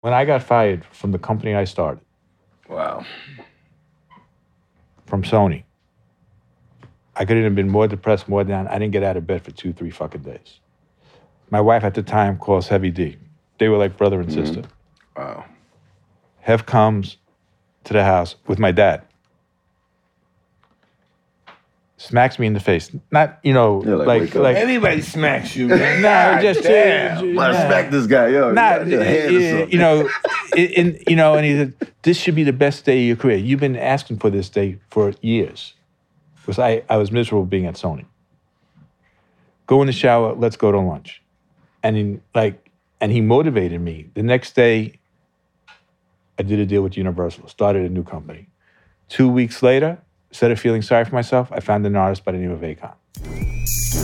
When I got fired from the company I started, Wow. from Sony, I couldn't have been more depressed, more down. I didn't get out of bed for two, three fucking days. My wife at the time calls Heavy D. They were like brother and mm-hmm. sister. Wow. Hev comes to the house with my dad. Smacks me in the face. Not, you know, Yeah, like, like, like, Anybody smacks you, man. no, God just, damn. Let's nah. smack this guy, yo. Not, you got your hand or you, you know, in, in- you know, and he said, "This should be the best day of your career. You've been asking for this day for years." Because I, I was miserable being at Sony. Go in the shower. Let's go to lunch, and he, like, and he motivated me. The next day, I did a deal with Universal. Started a new company. Two weeks later, instead of feeling sorry for myself, I found an artist by the name of Akon.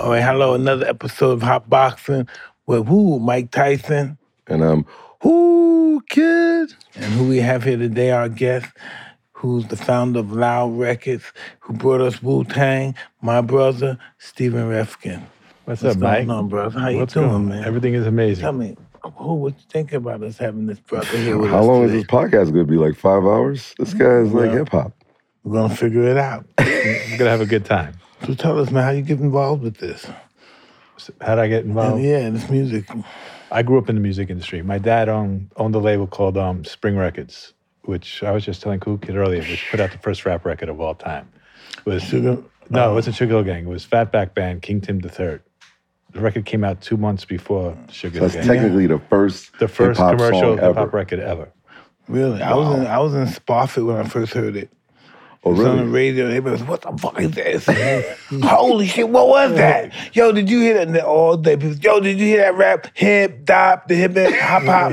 All right, hello, another episode of Hot Boxing with who? Mike Tyson. and um, whoo, kid. And who we have here today, our guest, who's the founder of Loud Records, who brought us Wu Tang, my brother, Stephen Rifkind. What's, What's up, Mike? going on, brother? How you What's doing, going? man? Everything is amazing. Tell me, who would you think about us having this brother here with us? How us long is this podcast going to be? Like five hours? This guy is like hip hop. We're gonna figure it out. we're gonna have a good time. So tell us, man, how you get involved with this? How did I get involved? yeah, this music. I grew up in the music industry. My dad owned owned a label called um, Spring Records, which I was just telling Whoo Kid earlier, which put out the first rap record of all time. It was Sugar. no, it wasn't Sugar Gang. It was Fatback Band, King Tim III. The record came out two months before Sugar So Hill that's Gang. technically the first the first hip-hop commercial hip hop record ever. Really? I was in I was in Spofford when I first heard it. Oh, It was on the really? radio. Everybody was, what the fuck is this? Holy shit, what was that? Yo, did you hear that? And all day people, yo, did you hear that rap? Hip, dop, the hip, hip, hop, hop.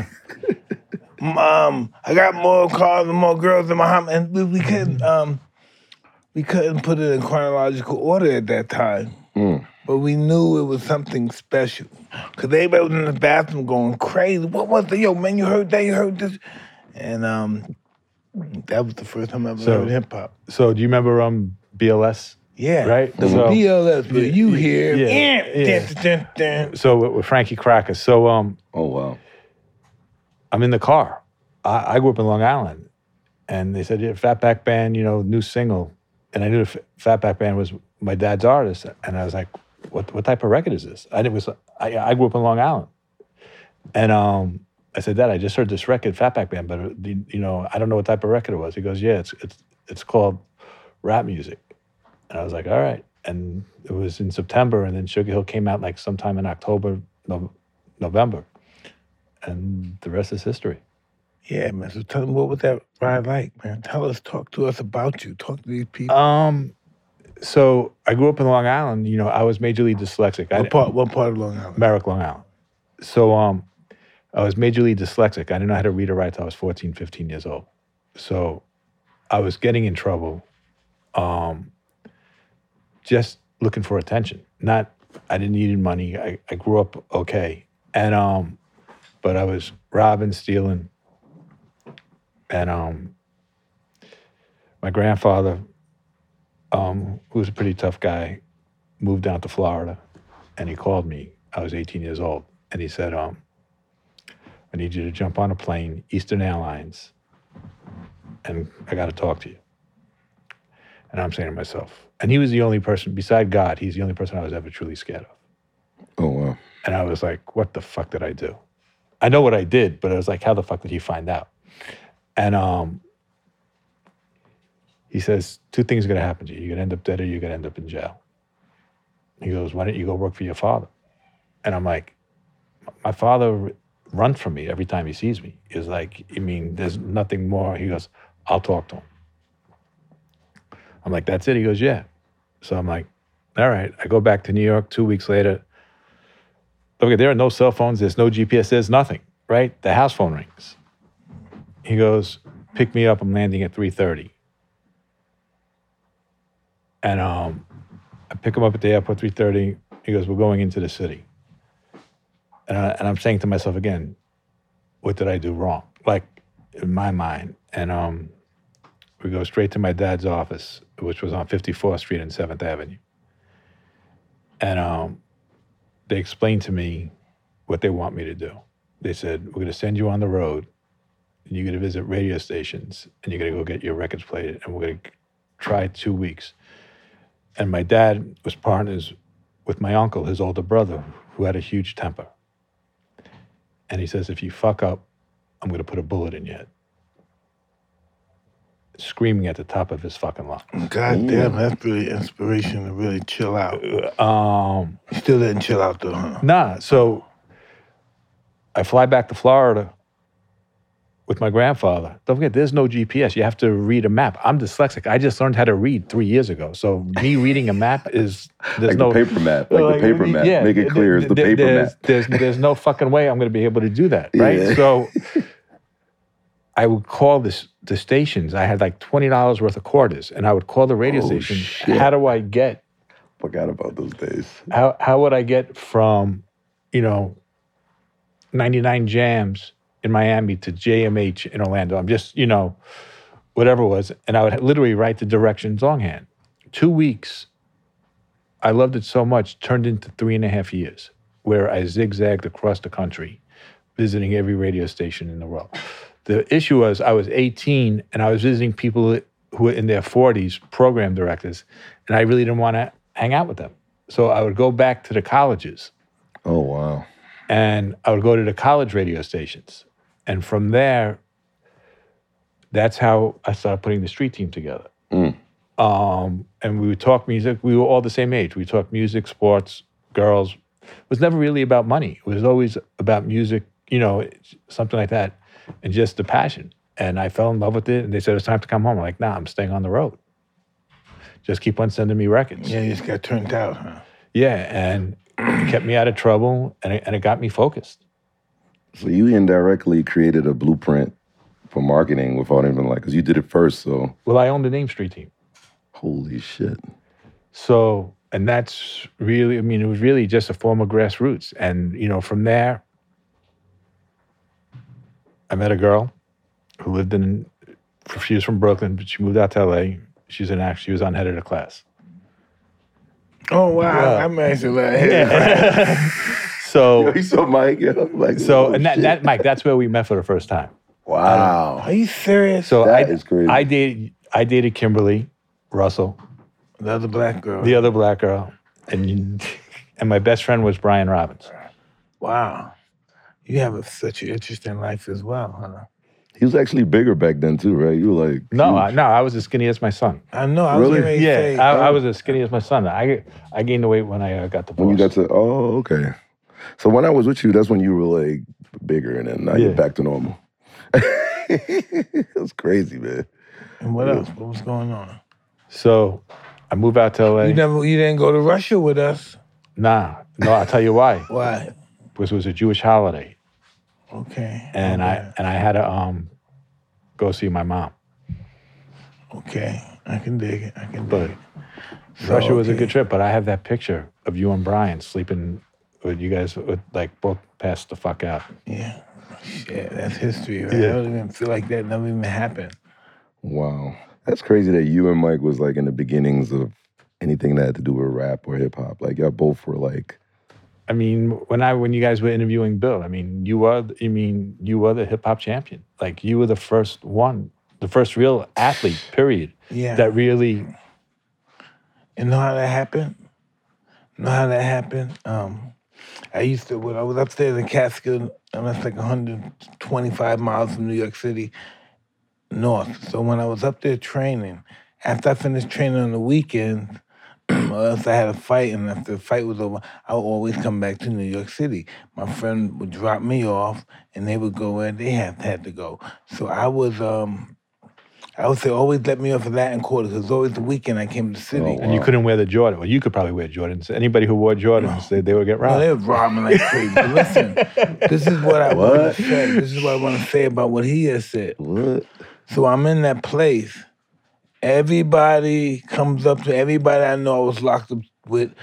um, I got more cars and more girls in my home. And we, we couldn't um we couldn't put it in chronological order at that time. But we knew it was something special. Cause everybody was in the bathroom going crazy. What was the yo, man, you heard that, you heard this? And um that was the first time I ever So- heard hip hop. So do you remember um BLS? Yeah. Right? The So- BLS, but you Yeah, hear. yeah, Yeah. yeah. Dun, dun, dun. So with, with Frankie Crocker. So um Oh, wow. I'm in the car. I, I grew up in Long Island, and they said, yeah, Fatback Band, you know, new single. And I knew the F- Fatback Band was my dad's artist. And I was like, what, what type of record is this? And it was, I, I grew up in Long Island. And um, I said, Dad, I just heard this record, Fatback Band, but, uh, you know, I don't know what type of record it was. He goes, yeah, it's, it's, it's called rap music. And I was like, all right. And it was in September, and then Sugar Hill came out like sometime in October, no, November. And the rest is history. Yeah, man. So tell them what was that ride like, man? Tell us, talk to us about you. Talk to these people. Um, so I grew up in Long Island. You know, I was majorly dyslexic. I, what part? What part of Long Island? Merrick, Long Island. So um, I was majorly dyslexic. I didn't know how to read or write till I was 14, 15 years old. So I was getting in trouble, um, just looking for attention. Not, I didn't need money. I, I grew up okay, and um, but I was robbing, stealing, and um, my grandfather, um, who was a pretty tough guy, moved down to Florida, and he called me. I was 18 years old, and he said, um, "I need you to jump on a plane, Eastern Airlines, and I got to talk to you." And I'm saying to myself, and he was the only person, beside God, he's the only person I was ever truly scared of. Oh, wow. And I was like, what the fuck did I do? I know what I did, but I was like, how the fuck did he find out? And um, he says, two things are going to happen to you. You're going to end up dead or you're going to end up in jail. He goes, why don't you go work for your father? And I'm like, my father runs from me every time he sees me. He's like, I mean, there's nothing more. He goes, I'll talk to him. I'm like, that's it? He goes, yeah. So I'm like, all right. I go back to New York two weeks later. Okay, there are no cell phones, there's no GPS, there's nothing, right? The house phone rings. He goes, pick me up, I'm landing at 3.30. And um, I pick him up at the airport 3.30. He goes, we're going into the city. And, I, and I'm saying to myself again, what did I do wrong? Like, in my mind. And um, We go straight to my dad's office, which was on 54th Street and 7th Avenue. And um, they explained to me what they want me to do. They said, We're going to send you on the road, and you're going to visit radio stations, and you're going to go get your records played, and we're going to try two weeks. And my dad was partners with my uncle, his older brother, who had a huge temper. And he says, If you fuck up, I'm going to put a bullet in your head. Screaming at the top of his fucking lungs. God damn, that's really inspiration to really chill out. Um, Still didn't chill out though, huh? Nah, so I fly back to Florida with my grandfather. Don't forget, there's no GPS. You have to read a map. I'm dyslexic. I just learned how to read three years ago. So me reading a map is there's Like no the paper map. Like, the paper map. Yeah, Make it clear it's the there- paper there's, map. There's there's no fucking way I'm going to be able to do that, right? Yeah. So I would call this the stations. I had like twenty dollars worth of quarters, and I would call the radio Oh, station. shit. How do I get Forgot about those days. how how would I get from, you know, 99 jams in Miami to JMH in Orlando? I'm just, you know, whatever it was. And I would literally write the directions longhand. Two weeks, I loved it so much, turned into three and a half years where I zigzagged across the country, visiting every radio station in the world. The issue was I was 18 and I was visiting people who were in their 40s, program directors, and I really didn't want to hang out with them. So I would go back to the colleges Oh wow. and I would go to the college radio stations. And from there, that's how I started putting the street team together. Mm. Um, and we would talk music. We were all the same age. We talked music, sports, girls. It was never really about money. It was always about music, you know, something like that, and just the passion. And I fell in love with it. And they said it's time to come home. I'm like, nah, I'm staying on the road. Just keep on sending me records. Yeah, you just got turned out, huh? Yeah, and it kept me out of trouble, and it, and it got me focused. So you indirectly created a blueprint for marketing without even like, because you did it first. So Well, I own the name Street Team. holy shit. So, and that's really, I mean, it was really just a form of grassroots. And, you know, from there, I met a girl who lived in, she was from Brooklyn, but she moved out to LA. She's an act, she was on head of the class. Oh wow, Yeah. I'm actually like, So, You saw Mike, yo. Like, so, oh, and that, that, Mike, that's where we met for the first time. wow. Are you serious? So That I, is crazy. I dated, I dated Kimberly Russell, the other black girl. the other black girl, and, and my best friend was Brian Robbins. Wow. You have a, such an interesting life as well, huh? He was actually bigger back then too, right? You were like No. I, no, I was as skinny as my son. I know. I was Really? getting ready to Yeah, say, I, I was as skinny as my son. I I gained the weight when I uh, got divorced. when you got to oh okay. So when I was with you, that's when you were like bigger, and then now Yeah. you're back to normal. That's crazy, man. and what else? What was going on? so I moved out to LA. You never, you didn't go to Russia with us. nah, no, I'll tell you why. Why? Because it was a Jewish holiday, Okay. and okay. I and I had to um go see my mom. Okay, I can dig it. I can dig But it. So, Russia was a good trip, but I have that picture of you and Brian sleeping. With you guys would like both pass the fuck out. Yeah. Shit, that's history, right? Yeah. I don't even feel like that never even happened. Wow, that's crazy that you and Mike was like in the beginnings of anything that had to do with rap or hip hop. Like y'all both were like, I mean, when I when you guys were interviewing Bill, I mean, you were I mean, you were the hip hop champion. Like you were the first one, the first real athlete, period, Yeah. that really You know how that happened? know how that happened? Um, I used to, when I was upstairs in Catskill, and that's like 125 miles from New York City north. So when I was up there training, after I finished training on the weekends, or else I had a fight, and after the fight was over, I would always come back to New York City. My friend would drop me off, and they would go where they had, had to go. So I was, um, I would say, always let me off at Latin Quarter, because always the weekend I came to the city. Oh, and you couldn't wear the Jordan. Well, you could probably wear Jordans. Anybody who wore Jordans, they, they would get No, robbed. they was robbing like crazy. But listen, this is what I want to say. This is what I want to say about what he has said. what? So I'm in that place. Everybody comes up to everybody I know I was locked up with,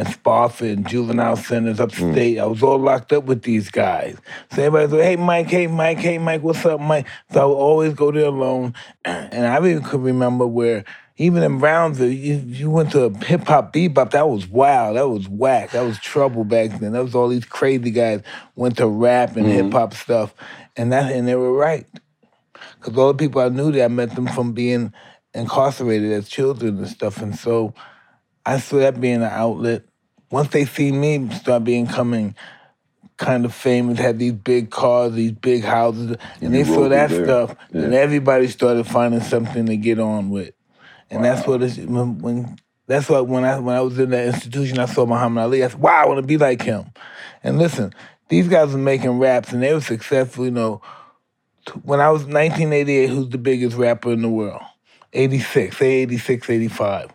and Spofford and juvenile centers upstate. Mm. I was all locked up with these guys. So everybody was like, hey, Mike, hey, Mike, hey, Mike, what's up, Mike? So I would always go there alone. And I even could remember where even in Brownsville, you, you went to hip hop bebop. That was wild. That was whack. That was trouble back then. That was all these crazy guys went to rap and mm-hmm. hip hop stuff, and that and they were right. Because all the people I knew there, I met them from being incarcerated as children and stuff, and so I saw that being an outlet. Once they see me start becoming kind of famous, had these big cars, these big houses, and they saw that there. stuff, Yeah. and everybody started finding something to get on with. And that's what it's when, when that's what when I when I was in that institution, I saw Muhammad Ali. I said, "Wow, I want to be like him." And listen, these guys were making raps, and they were successful. You know, when I was 1988, who's the biggest rapper in the world? 86, say 86, 85.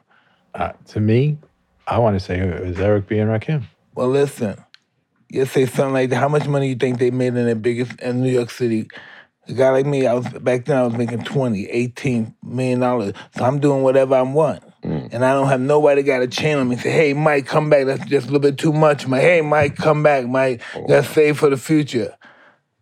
Uh, to me, I want to say it was Eric B. and Rakim. Well, listen, you say something like that. How much money you think they made in the biggest in New York City? A guy like me, I was back then I was making 20, 18 million dollars. So I'm doing whatever I want. Mm. And I don't have nobody got a chain on me. Say, hey Mike, come back. That's just a little bit too much. Mike, hey Mike, come back, Mike. Oh, Let's save for the future.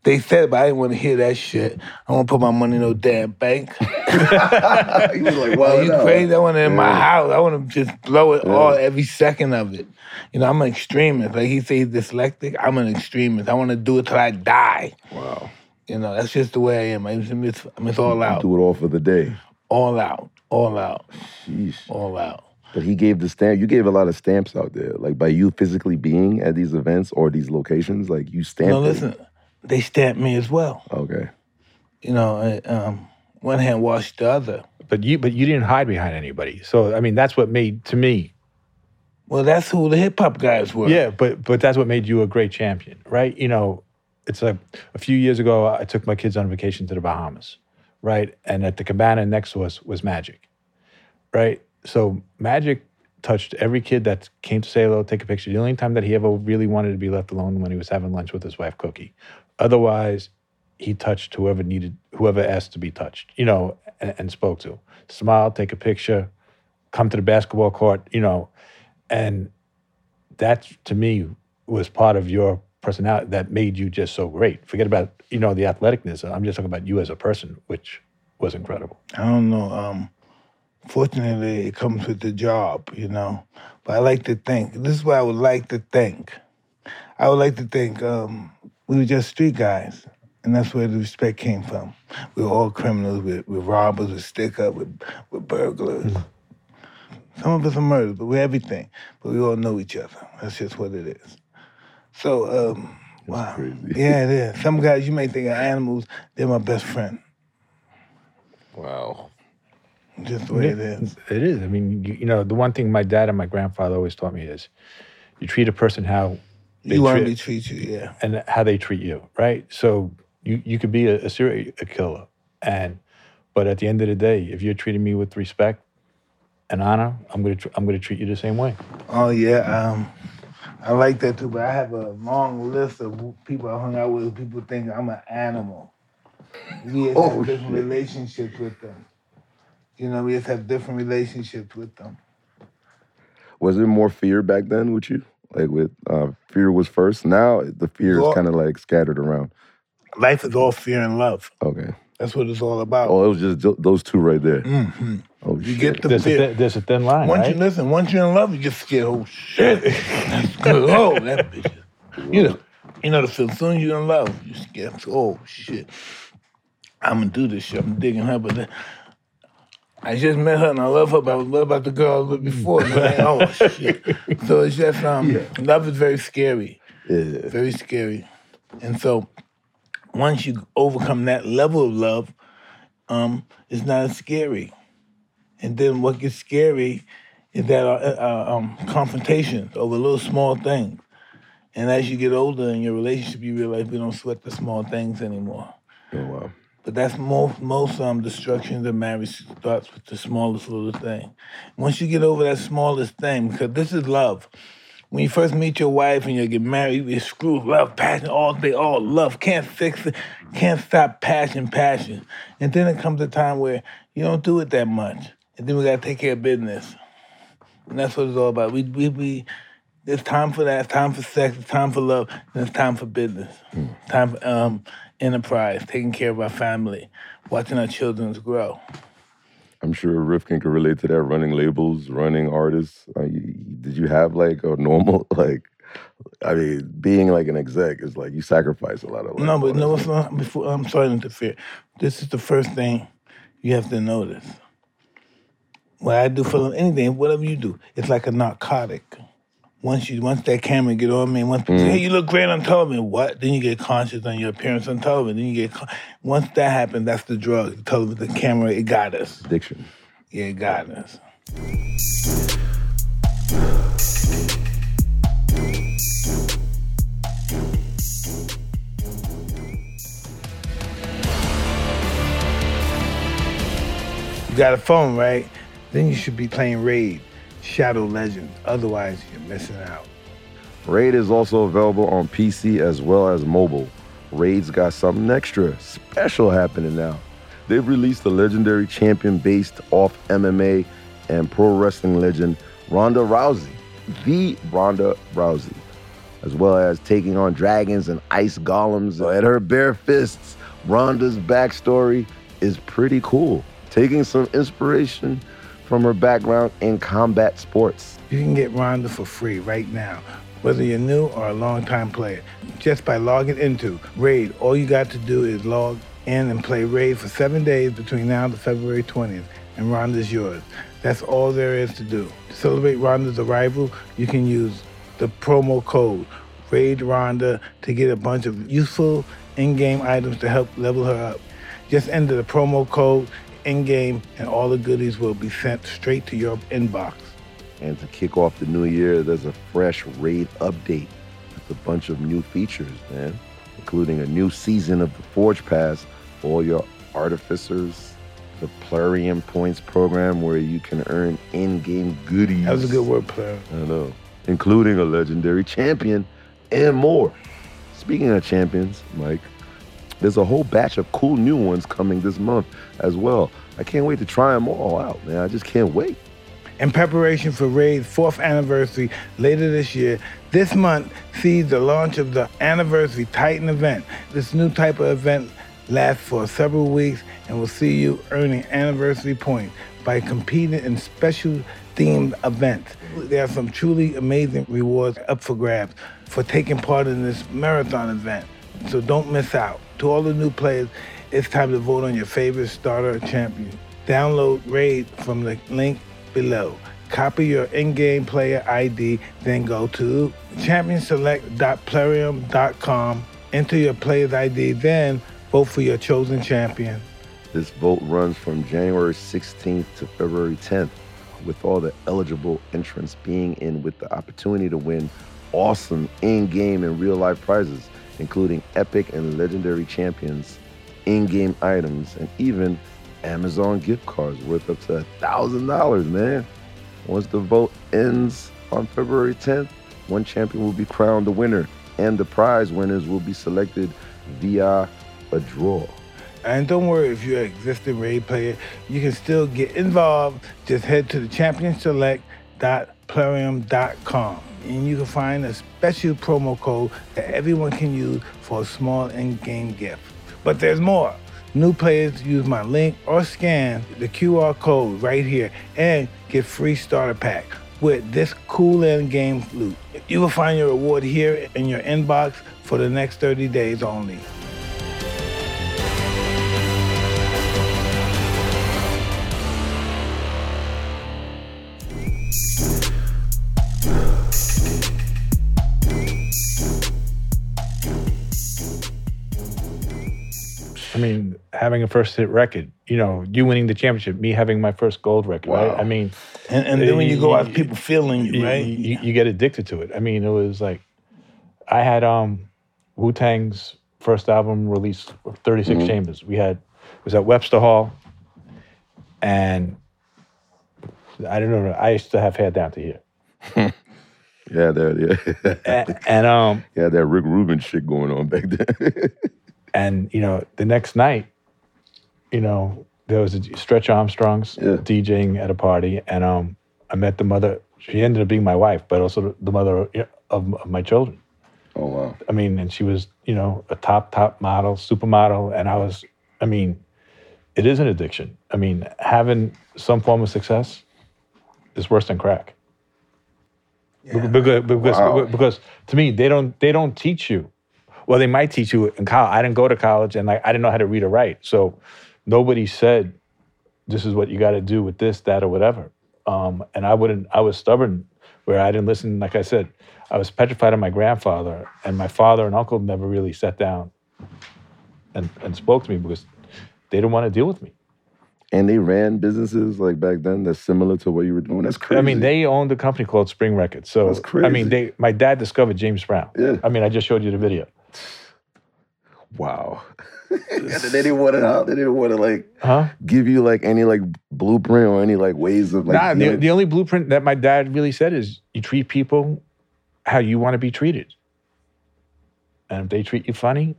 They said, it, but I didn't want to hear that shit. I want to put my money in no damn bank. you was like, wow, oh, you crazy? I want it in my house. I want to just blow it all every second of it. You know, I'm an extremist. Like he says he's dyslexic. I'm an extremist. I want to do it till I die. Wow. You know, that's just the way I am. I'm just, it's, I'm just all out. Do it all for the day. All out. All out. Sheesh. All out. But he gave the stamp. You gave a lot of stamps out there, like by you physically being at these events or these locations. Like you stamped. No, it. They stamped me as well. Okay. You know, uh, um, one hand washed the other. But you, but you didn't hide behind anybody. So I mean, that's what made to me. Well, that's who the hip hop guys were. Yeah, but but that's what made you a great champion, right? You know, it's like a few years ago, I took my kids on vacation to the Bahamas, right? And at the cabana next to us was Magic, right? So Magic touched every kid that came to say hello, take a picture. The only time that he ever really wanted to be left alone when he was having lunch with his wife Cookie. Otherwise, he touched whoever needed, whoever asked to be touched, you know, and, and spoke to. Smile, take a picture, come to the basketball court, you know, and that to me was part of your personality that made you just so great. Forget about you know the athleticness. I'm just talking about you as a person, which was incredible. I don't know. Um, fortunately, it comes with the job, you know. But I like to think. This is what I would like to think. I would like to think um, we were just street guys, and that's where the respect came from. We were all criminals. we were, we're robbers. We're stick up. we were burglars. Some of us are murderers, but we're everything. But we all know each other. That's just what it is. So, um, wow. crazy. Yeah, it is. Some guys you may think are animals. They're my best friend. Wow. Just the way it is. It is. I mean, you, you know, the one thing my dad and my grandfather always taught me is, you treat a person how they You want treat me to treat you, yeah. and how they treat you, right? So you you could be a, a serial killer, and but at the end of the day, if you're treating me with respect and honor, I'm gonna tr- I'm gonna treat you the same way. Oh yeah, um, I like that too. But I have a long list of people I hung out with. People think I'm an animal. We just Oh, have different shit. relationships with them. You know, we just have different relationships with them. Was there more fear back then with you? Like with uh, fear was first. Now the fear Well- is kind of like scattered around. Life is all fear and love. Okay. That's what it's all about. Oh, it was just those two right there. hmm Oh You shit. get the There's a, fear. thin, there's a thin line, Once right? you listen, once you're in love, you get scared. Oh shit, that's good. Oh, that bitch. You know, you know the feel. As soon as you're in love, you scared. Oh shit, I'm gonna do this shit. I'm digging her, but then, I just met her and I love her. But what about the girl I was with before? Man? Oh shit. So it's just um, love is very scary, Yeah. very scary, and so once you overcome that level of love, um, it's not as scary. And then what gets scary is that uh, uh, um, confrontations over little small things. And as you get older in your relationship, you realize we don't sweat the small things anymore. Oh wow. But that's most most um, destruction of marriage starts with the smallest little thing. Once you get over that smallest thing, because this is love. When you first meet your wife and you get married, you screw love, passion, all day, all love. Can't fix it, can't stop passion, passion. And then it comes a time where you don't do it that much. And then we gotta take care of business. And that's what it's all about. We we we It's time for that. It's time for sex. It's time for love. And it's time for business. Time for um, enterprise, taking care of our family, watching our children grow. I'm sure Rifkind can relate to that. Running labels, running artists. Uh, you, did you have like a normal like? I mean, being like an exec is like you sacrifice a lot of. Like, No, but no, it's not. Before, I'm sorry to interfere. This is the first thing you have to notice. What I do for anything, whatever you do, it's like a narcotic. Once you, once that camera get on me, once say, "Hey, you look great on television," what? Then you get conscious on your appearance on television. Then you get, con- once that happens, that's the drug. The television, the camera, it got us. addiction. Yeah, it got us. You got a phone, right? Then you should be playing Raid, Shadow Legends. Otherwise, you're missing out. Raid is also available on PC as well as mobile. Raid's got something extra special happening now. They've released a legendary champion based off MMA and pro wrestling legend Ronda Rousey, the Ronda Rousey, as well as taking on dragons and ice golems at her bare fists. Ronda's backstory is pretty cool, taking some inspiration from her background in combat sports. You can get Ronda for free right now, whether you're new or a longtime player. Just by logging into Raid, all you got to do is log in and play Raid for seven days between now and February 20th, and Ronda's yours. That's all there is to do. To celebrate Ronda's arrival, you can use the promo code Raid Ronda to get a bunch of useful in-game items to help level her up. Just enter the promo code in-game, and all the goodies will be sent straight to your inbox. And to kick off the new year, there's a fresh raid update with a bunch of new features, man, including a new season of the Forge Pass for all your artificers, the Plarium Points program where you can earn in-game goodies. That was a good word, player. I know, including a legendary champion and more. Speaking of champions, Mike, there's a whole batch of cool new ones coming this month as well. I can't wait to try them all out, man. I just can't wait. In preparation for Raid's fourth anniversary later this year, this month sees the launch of the Anniversary Titan event. This new type of event lasts for several weeks and will see you earning anniversary points by competing in special themed events. There are some truly amazing rewards up for grabs for taking part in this marathon event. So don't miss out. To all the new players, it's time to vote on your favorite starter champion. Download Raid from the link below. Copy your in-game player ID, then go to championselect.plarium.com, enter your player's ID, then vote for your chosen champion. This vote runs from January 16th to February 10th, with all the eligible entrants being in with the opportunity to win awesome in-game and real-life prizes, including epic and legendary champions, in-game items, and even Amazon gift cards worth up to $1,000, man. Once the vote ends on February 10th, one champion will be crowned the winner, and the prize winners will be selected via a draw. And don't worry if you're an existing raid player, you can still get involved. Just head to the championselect.plarium.com and you can find a special promo code that everyone can use for a small in-game gift. But there's more. New players use my link or scan the QR code right here and get free starter pack with this cool in-game loot. You will find your reward here in your inbox for the next 30 days only. I mean, having a first hit record, you know, you winning the championship, me having my first gold record, Wow. right? I mean, And, and then when you go out, people feeling you, right? you, you get addicted to it. I mean, it was like I had um Wu Tang's first album released, 36 Chambers. We had it was at Webster Hall, and I don't know. I used to have hair down to here, Yeah, that yeah. and, and um yeah, that Rick Rubin shit going on back then. and you know the next night, you know there was a Stretch Armstrong's Yeah. DJing at a party, and um I met the mother. she ended up being my wife, but also the mother of, of my children. Oh wow. I mean, and she was, you know, a top, top model, supermodel. And I was, I mean, it is an addiction. I mean, having some form of success is worse than crack. Yeah. Because, because, Wow. because to me, they don't they don't teach you. Well, they might teach you in college. I didn't go to college, and like I didn't know how to read or write. So nobody said this is what you got to do with this, that, or whatever. Um, and I wouldn't. I was stubborn, where I didn't listen. Like I said, I was petrified of my grandfather, and my father and uncle never really sat down and and spoke to me because they didn't want to deal with me. And they ran businesses like back then that's similar to what you were doing. That's crazy. I mean, they owned a company called Spring Records. So That's crazy. I mean, they my dad discovered James Brown. Yeah. I mean, I just showed you the video. Wow. then they didn't want to. They didn't want to like Huh? give you like any like blueprint or any like ways of like. nah, the, the only blueprint that my dad really said is you treat people how you want to be treated. And if they treat you funny,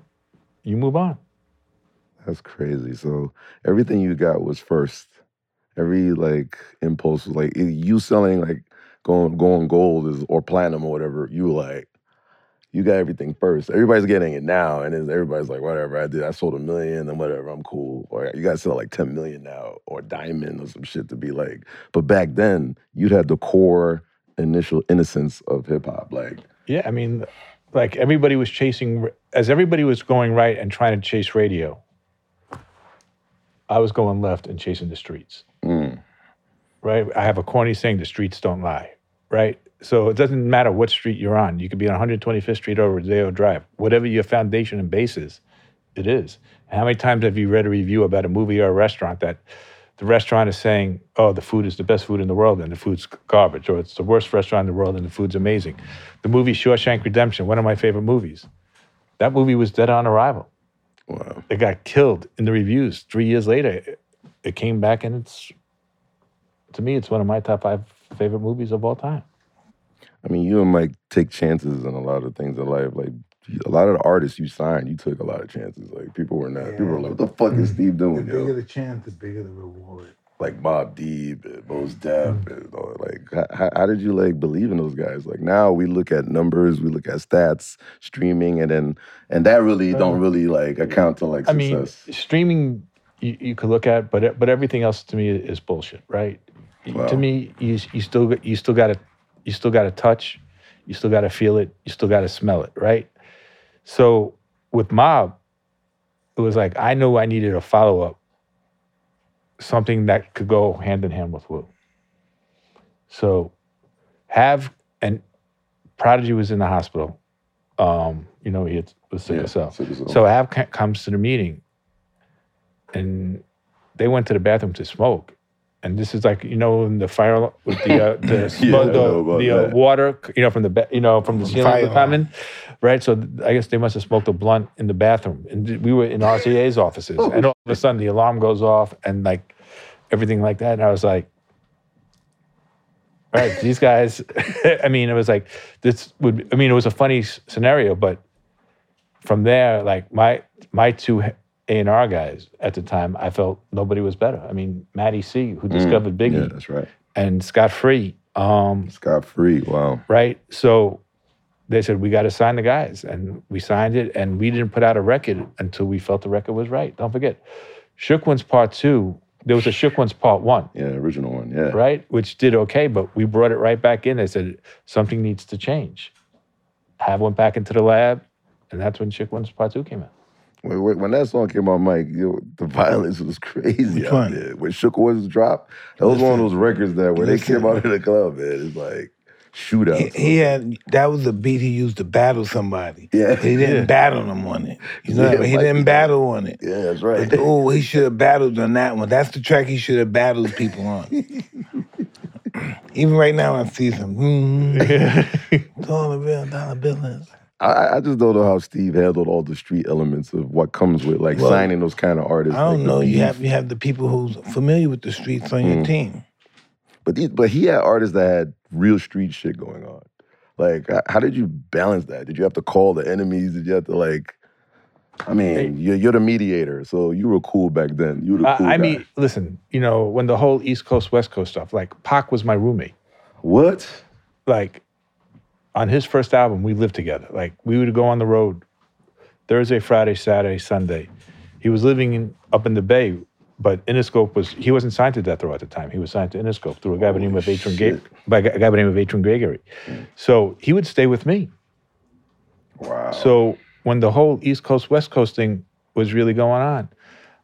you move on. That's crazy. So everything you got was first. Every like impulse was like you selling like going going gold is or platinum or whatever. You like you got everything first. Everybody's getting it now, and then everybody's like, whatever I did, I sold a million, and whatever, I'm cool. Or you gotta sell like ten million now, or diamond or some shit to be like. But back then, you'd had the core initial innocence of hip hop, like Yeah, I mean, like everybody was chasing, as everybody was going right and trying to chase radio, I was going left and chasing the streets. mm, right? I have a corny saying, the streets don't lie, right? So it doesn't matter what street you're on. You could be on 125th Street or Rodeo Drive. Whatever your foundation and base is, it is. How many times have you read a review about a movie or a restaurant that the restaurant is saying, oh, the food is the best food in the world and the food's garbage, or it's the worst restaurant in the world and the food's amazing. The movie Shawshank Redemption, one of my favorite movies. That movie was dead on arrival. wow. It got killed in the reviews. Three years later, it, it came back and it's, to me, it's one of my top five favorite movies of all time. I mean, you and Mike take chances on a lot of things in life. Like a lot of the artists you signed, you took a lot of chances. Like people were not. People were like, "What the fuck is mm-hmm. Steve doing?" The bigger Yo? the chance, the bigger the reward. Like Mobb Deep and Mos Def. Mm-hmm. And all, like, how, how did you like believe in those guys? Like now we look at numbers, we look at stats, streaming, and then and that really uh, don't really like account to like I mean, success. streaming you, you could look at, but but everything else to me is bullshit, right? Wow. To me, you you still got- you still got to you still got to touch, you still got to feel it, you still got to smell it, right? So with Mobb, it was like I knew I needed a follow up, something that could go hand in hand with Wu. So have and Prodigy was in the hospital. Um, you know, he had, was sick Yeah, hell. So Hav comes to the meeting, and they went to the bathroom to smoke. And this is like you know in the fire with the uh, the Yeah, the, the uh, water, you know, from the ba- you know from the ceiling fire coming, right? So th- I guess they must have smoked a blunt in the bathroom, and th- we were in RCA's offices, Oh, and all of a sudden the alarm goes off, and like everything like that, and I was like, all right, these guys. I mean, it was like this would. I mean, it was a funny s- scenario, but from there, like my my two A and R guys at the time, I felt nobody was better. I mean, Matty C, who discovered Mm, yeah, that's right. and Schott Free, um, Schott Free. Wow. right? So they said we got to sign the guys, and we signed it, and we didn't put out a record until we felt the record was right. Don't forget, Shook Ones Part Two. There was a Shook Ones Part One Yeah, original one. Yeah. right? Which did okay, but we brought it right back in. They said something needs to change. Hav went back into the lab, and that's when Shook Ones Part Two came out. When, that song came out, Mike, yo, the violence was crazy Which out one? there. When Shook was dropped, that was one of those records that when they came out of the club, man, it's like shootouts. He, he had that was the beat he used to battle somebody. Yeah. He didn't Yeah. battle them on it. You know, Yeah, he Mike didn't battle on it. yeah, that's right. Oh, he should have battled on that one. That's the track he should have battled people on. Even right now, I see some. Mm, it's all a real dollar business. I, I just don't know how Steve handled all the street elements of what comes with like Well, signing those kind of artists. I don't like know. You have you have the people who's familiar with the streets on Mm. your team. but these, but he had artists that had real street shit going on. Like, how did you balance that? Did you have to call the enemies? Did you have to like? I mean, you're, you're the mediator, so you were cool back then. You were the I, cool I guy. mean, listen, you know, when the whole East Coast West Coast stuff, like Pac was my roommate. What? like on his first album, we lived together. Like we would go on the road Thursday, Friday, Saturday, Sunday. He was living in, up in the Bay, but Interscope was he wasn't signed to Death Row at the time. He was signed to Interscope through a guy by the name of Adrian Ga- by a guy by the name of Atron Gregory. So he would stay with me. Wow. So when the whole East Coast West Coast thing was really going on,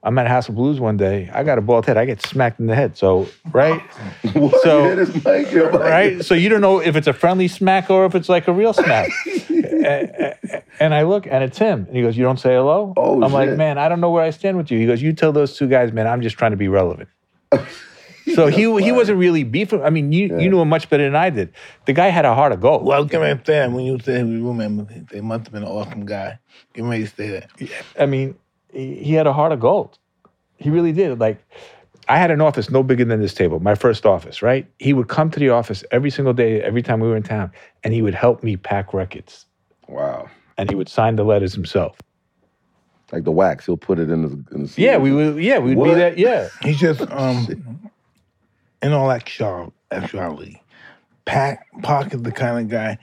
I'm at House of Blues one day. I got a bald head. I get smacked in the head. So right, what? so- You hit his mic, yo, like- right. So you don't know if it's a friendly smack or if it's like a real smack. A- a- and I look and it's him. And he goes, "You don't say hello." Oh, I'm like, "Man, I don't know where I stand with you." He goes, "You tell those two guys, man. I'm just trying to be relevant." So he he wasn't really beefing. I mean, you Yeah. you knew him much better than I did. The guy had a heart of gold. Well, I was getting ready to say when you say he was remember, they must have been an awesome guy. Getting ready to say that. Yeah. I mean, he, he had a heart of gold. He really did. Like, I had an office no bigger than this table, my first office, right? He would come to the office every single day, every time we were in town, and he would help me pack records. Wow. And he would sign the letters himself. Like the wax, he'll put it in the. In the Yeah, we would. Yeah, we'd be that. Yeah, He's just um in all actual actuality. Pac Pac is the kind of guy.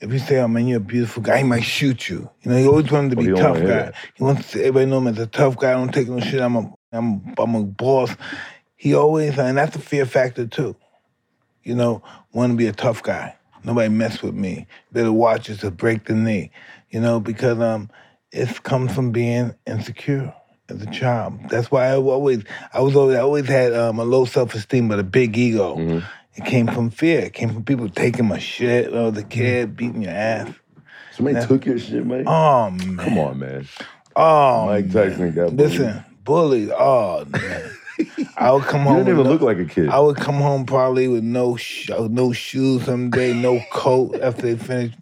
If you say, "Oh man, you're a beautiful guy," he might shoot you. You know, he always wanted to Oh, be tough guy. that. He wants to, everybody know him as a tough guy. I don't take no shit. I'm a I'm I'm a boss. He always and that's a fear factor too. You know, want to be a tough guy. Nobody mess with me. Better watch us to break the knee. You know, because um, it's comes from being insecure as a child. That's why I always, I was always, I always had um, a low self esteem, but a big ego. Mhm. It came from fear. It came from people taking my shit. Oh, the mm. kid beating your ass. Somebody took your shit, oh, man. Oh man. Come on, man. Oh, Mike Tyson man. got bullied. Listen, bullied. Oh man. I would come home. You didn't even no- look like a kid. I would come home probably with no sh- uh, no shoes someday, no coat after they finished.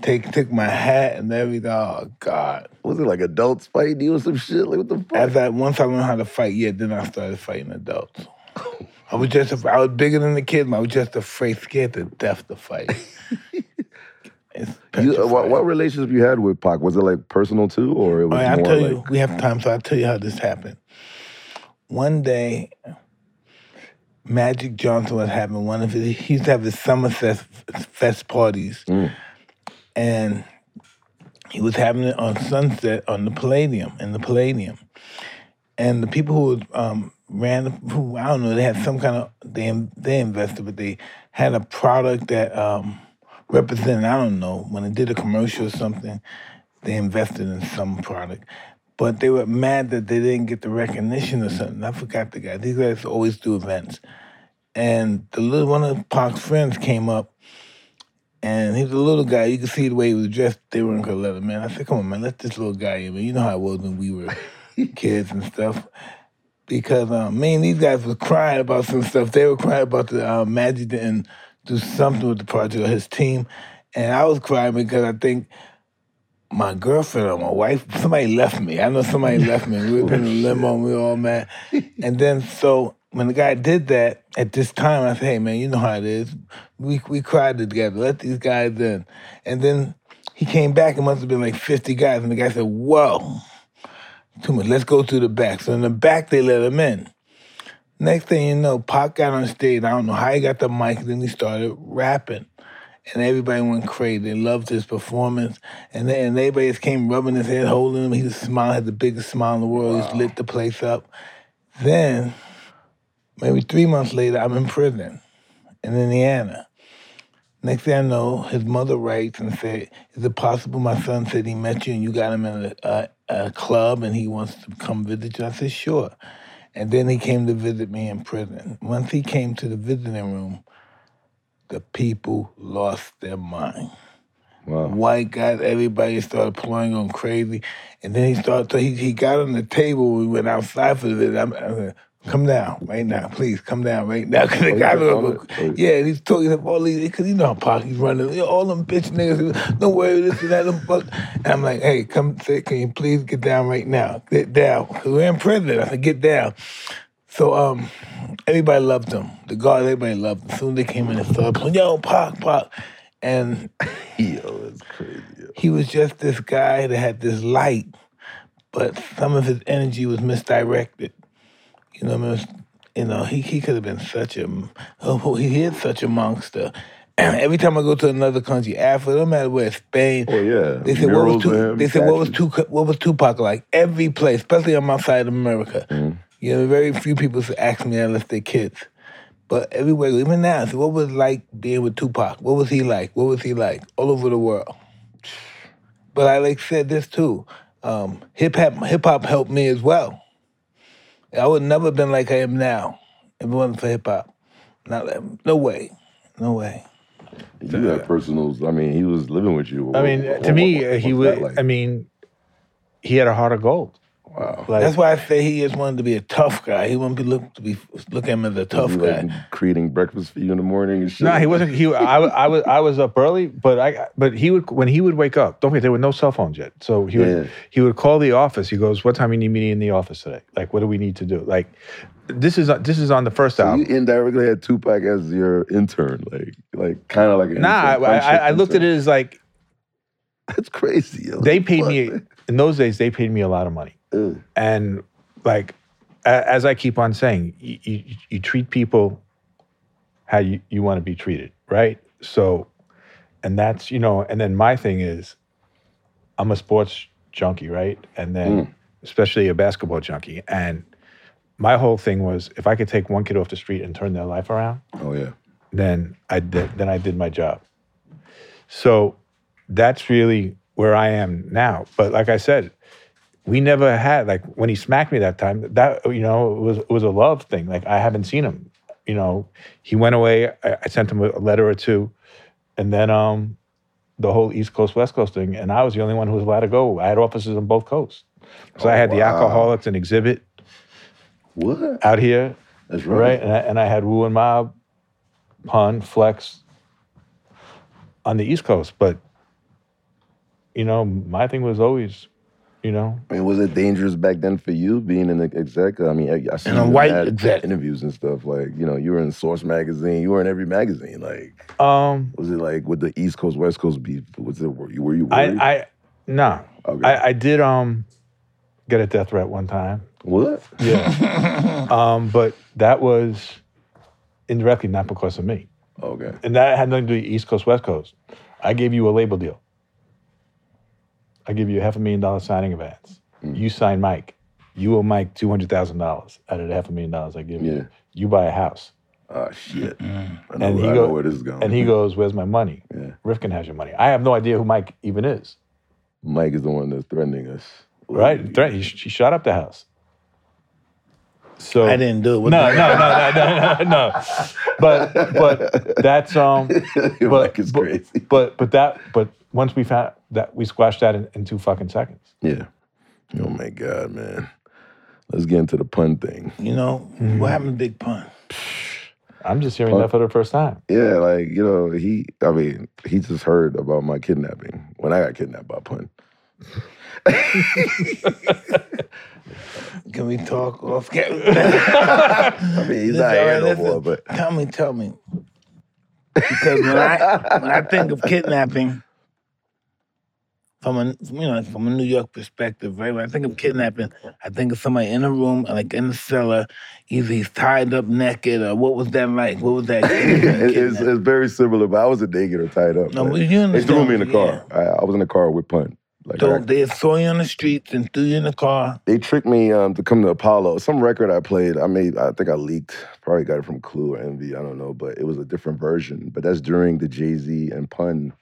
Take took my hat and everything. Oh God! Was it like adults fighting you or some shit? Like what the fuck? I once I learned how to fight, yeah, then I started fighting adults. I was just I was bigger than the kids, but I was just afraid, scared to death to fight. You, uh, what, what relationship you had with Pac? Was it like personal too, or it was All right, I'll tell like? you, we have time, so I'll tell you how this happened. One day, Magic Johnson was having one of his, he used to have his summer fest, fest parties. Mm. And he was having it on Sunset on the Palladium, in the Palladium. And the people who um, ran, who I don't know, they had some kind of, they, they invested, but they had a product that um, represented, I don't know, when they did a commercial or something, they invested in some product. But they were mad that they didn't get the recognition or something. I forgot the guy. These guys always do events. And the little one of Pac's friends came up, and he was a little guy. You can see the way he was dressed. They weren't gonna let him in. I said, "Come on, man, let this little guy in." Man. You know how it was when we were kids and stuff. Because um, me and these guys were crying about some stuff. They were crying about the uh, Magic didn't do something with the project or his team, and I was crying because I think my girlfriend or my wife, somebody left me. I know somebody left me. We were in a limo and we were all mad. And then so when the guy did that, at this time I said, hey man, you know how it is. We we cried together. Let these guys in. And then he came back, it must have been like 50 guys, and the guy said, Whoa, too much. Let's go to the back. So in the back they let him in. Next thing you know, Pac got on stage. I don't know how he got the mic, then he started rapping and everybody went crazy. They loved his performance, and then and everybody just came rubbing his head, holding him. He was smiling, had the biggest smile in the world. He just lit the place up. Then, maybe three months later, I'm in prison in Indiana. Next thing I know, his mother writes and said, "Is it possible my son said he met you and you got him in a, a, a club and he wants to come visit you?" I said, "Sure." And then he came to visit me in prison. Once he came to the visiting room, the people lost their mind. Wow. White guys, everybody started pulling on crazy. And then he started, so he, he got on the table. We went outside for the visit. I'm, I said, come down right now, please, come down right now. Because the Oh, guy was. Oh, yeah, he's talking about all these, because you know how Pocky's running, you know, all them bitch niggas, don't worry, this and that. them fuck. And I'm like, hey, come, say, can you please get down right now? Get down. Because we're in prison. I said, get down. So um, everybody loved him. The guards, everybody loved him. Soon as they came in and started playing, yo, Pac, Pac. And Yo, that's crazy. yo. he was just this guy that had this light, but some of his energy was misdirected. You know, what I mean? You know, he, he could have been such a oh, he is such a monster. Every time I go to another country, Africa, no matter where, Spain, Oh yeah. they said what was Murals of Tu- him, they said what was. Tupac, what was Tupac like? Every place, especially on my side of America. Mm-hmm. You know, very few people ask me unless they're kids. But everywhere, even now, so what was it like being with Tupac? What was he like? What was he like? All over the world. But I like said this too. Um, hip hop hip hop helped me as well. I would never have been like I am now if it wasn't for hip hop. Not no way. No way. You had personals. I mean, he was living with you. I mean, What- to me, what- uh, he what's was. like? I mean, he had a heart of gold. Wow. Like, That's why I say he just wanted to be a tough guy. He wanted to be look to be look at him as a tough Was he, guy. like, creating breakfast for you in the morning and shit. No, he wasn't. He, I, wa- I was, I was up early, but I, but he would when he would wake up. Don't forget there were no cell phones yet, so he would, Yeah. he would call the office. He goes, "What time you need me in the office today? Like, what do we need to do? Like, this is this is on the first So album. you indirectly had Tupac as your intern, like, like kind of like an nah, I, intern, I, I friendship looked at it as like That's crazy. yo. they paid Fuck, me man. in those days. They paid me a lot of money, Ugh. and like as I keep on saying, you, you, you treat people how you, you want to be treated, right? So, and that's you know, and then my thing is, I'm a sports junkie, right? And then mm. especially a basketball junkie, and my whole thing was if I could take one kid off the street and turn their life around, Oh yeah. then I did, then I did my job. So that's really where I am now. But like I said, we never had like when he smacked me that time. That you know it was it was a love thing. Like I haven't seen him. You know, he went away. I, I sent him a letter or two, and then um, the whole East Coast West Coast thing. And I was the only one who was allowed to go. I had offices on both coasts, so I Oh, had the Alkaholiks and Xzibit What? out here That's right? right. And I, and I had Wu and Mobb, Pun, Flex on the East Coast. But, you know, my thing was always, you know, I mean, was it dangerous back then for you being an exec? I mean, I, I see And a you in white mad exec. interviews and stuff. Like, you know, you were in Source magazine. You were in every magazine. Like, um, was it like with the East Coast West Coast beef? Was it were you were you I, worried? I, no, okay. I, I did um get a death threat one time. what? Yeah. um, but that was indirectly not because of me. Okay. And that had nothing to do with East Coast, West Coast. I gave you a label deal. I give you a half a million dollar signing advance. Mm. You sign Mike. You owe Mike two hundred thousand dollars out of the half a million dollars I give Yeah. you. You buy a house. Oh shit. Mm-hmm. I know, And he I go- know where this is going. And he goes, Where's my money? Yeah. Rifkind has your money. I have no idea who Mike even is. Mike is the one that's threatening us. Right? Threat- He, he shot up the house. So I didn't do it. What No, no, no, no, no, no, no. But but that's um but, Mike is but, crazy. But but that but once we found that we squashed that in, in two fucking seconds. Yeah. Oh my God, man. Let's get into the pun thing. You know mm-hmm. what happened to Big Pun? I'm just hearing Pun- that for the first time. Yeah, like, you know, he I mean, he just heard about my kidnapping when I got kidnapped by pun. Can we talk off camera? I mean, he's not here no more, but Tell me, tell me. Because when I when I think of kidnapping from a you know from a New York perspective, right? When I think of kidnapping, I think of somebody in a room, like in the cellar, either he's tied up naked or what was that like? What was that? it's, it's very similar, but I was a naked or tied up. No, but you they threw me in the car. I, I was in the car with pun. Like So I- they saw you on the streets and threw you in the car. they tricked me um, to come to Apollo. Some record I played, I made, I think I leaked, probably got it from Clue or Envy, I don't know, but it was a different version. But that's during the Jay Z and Pun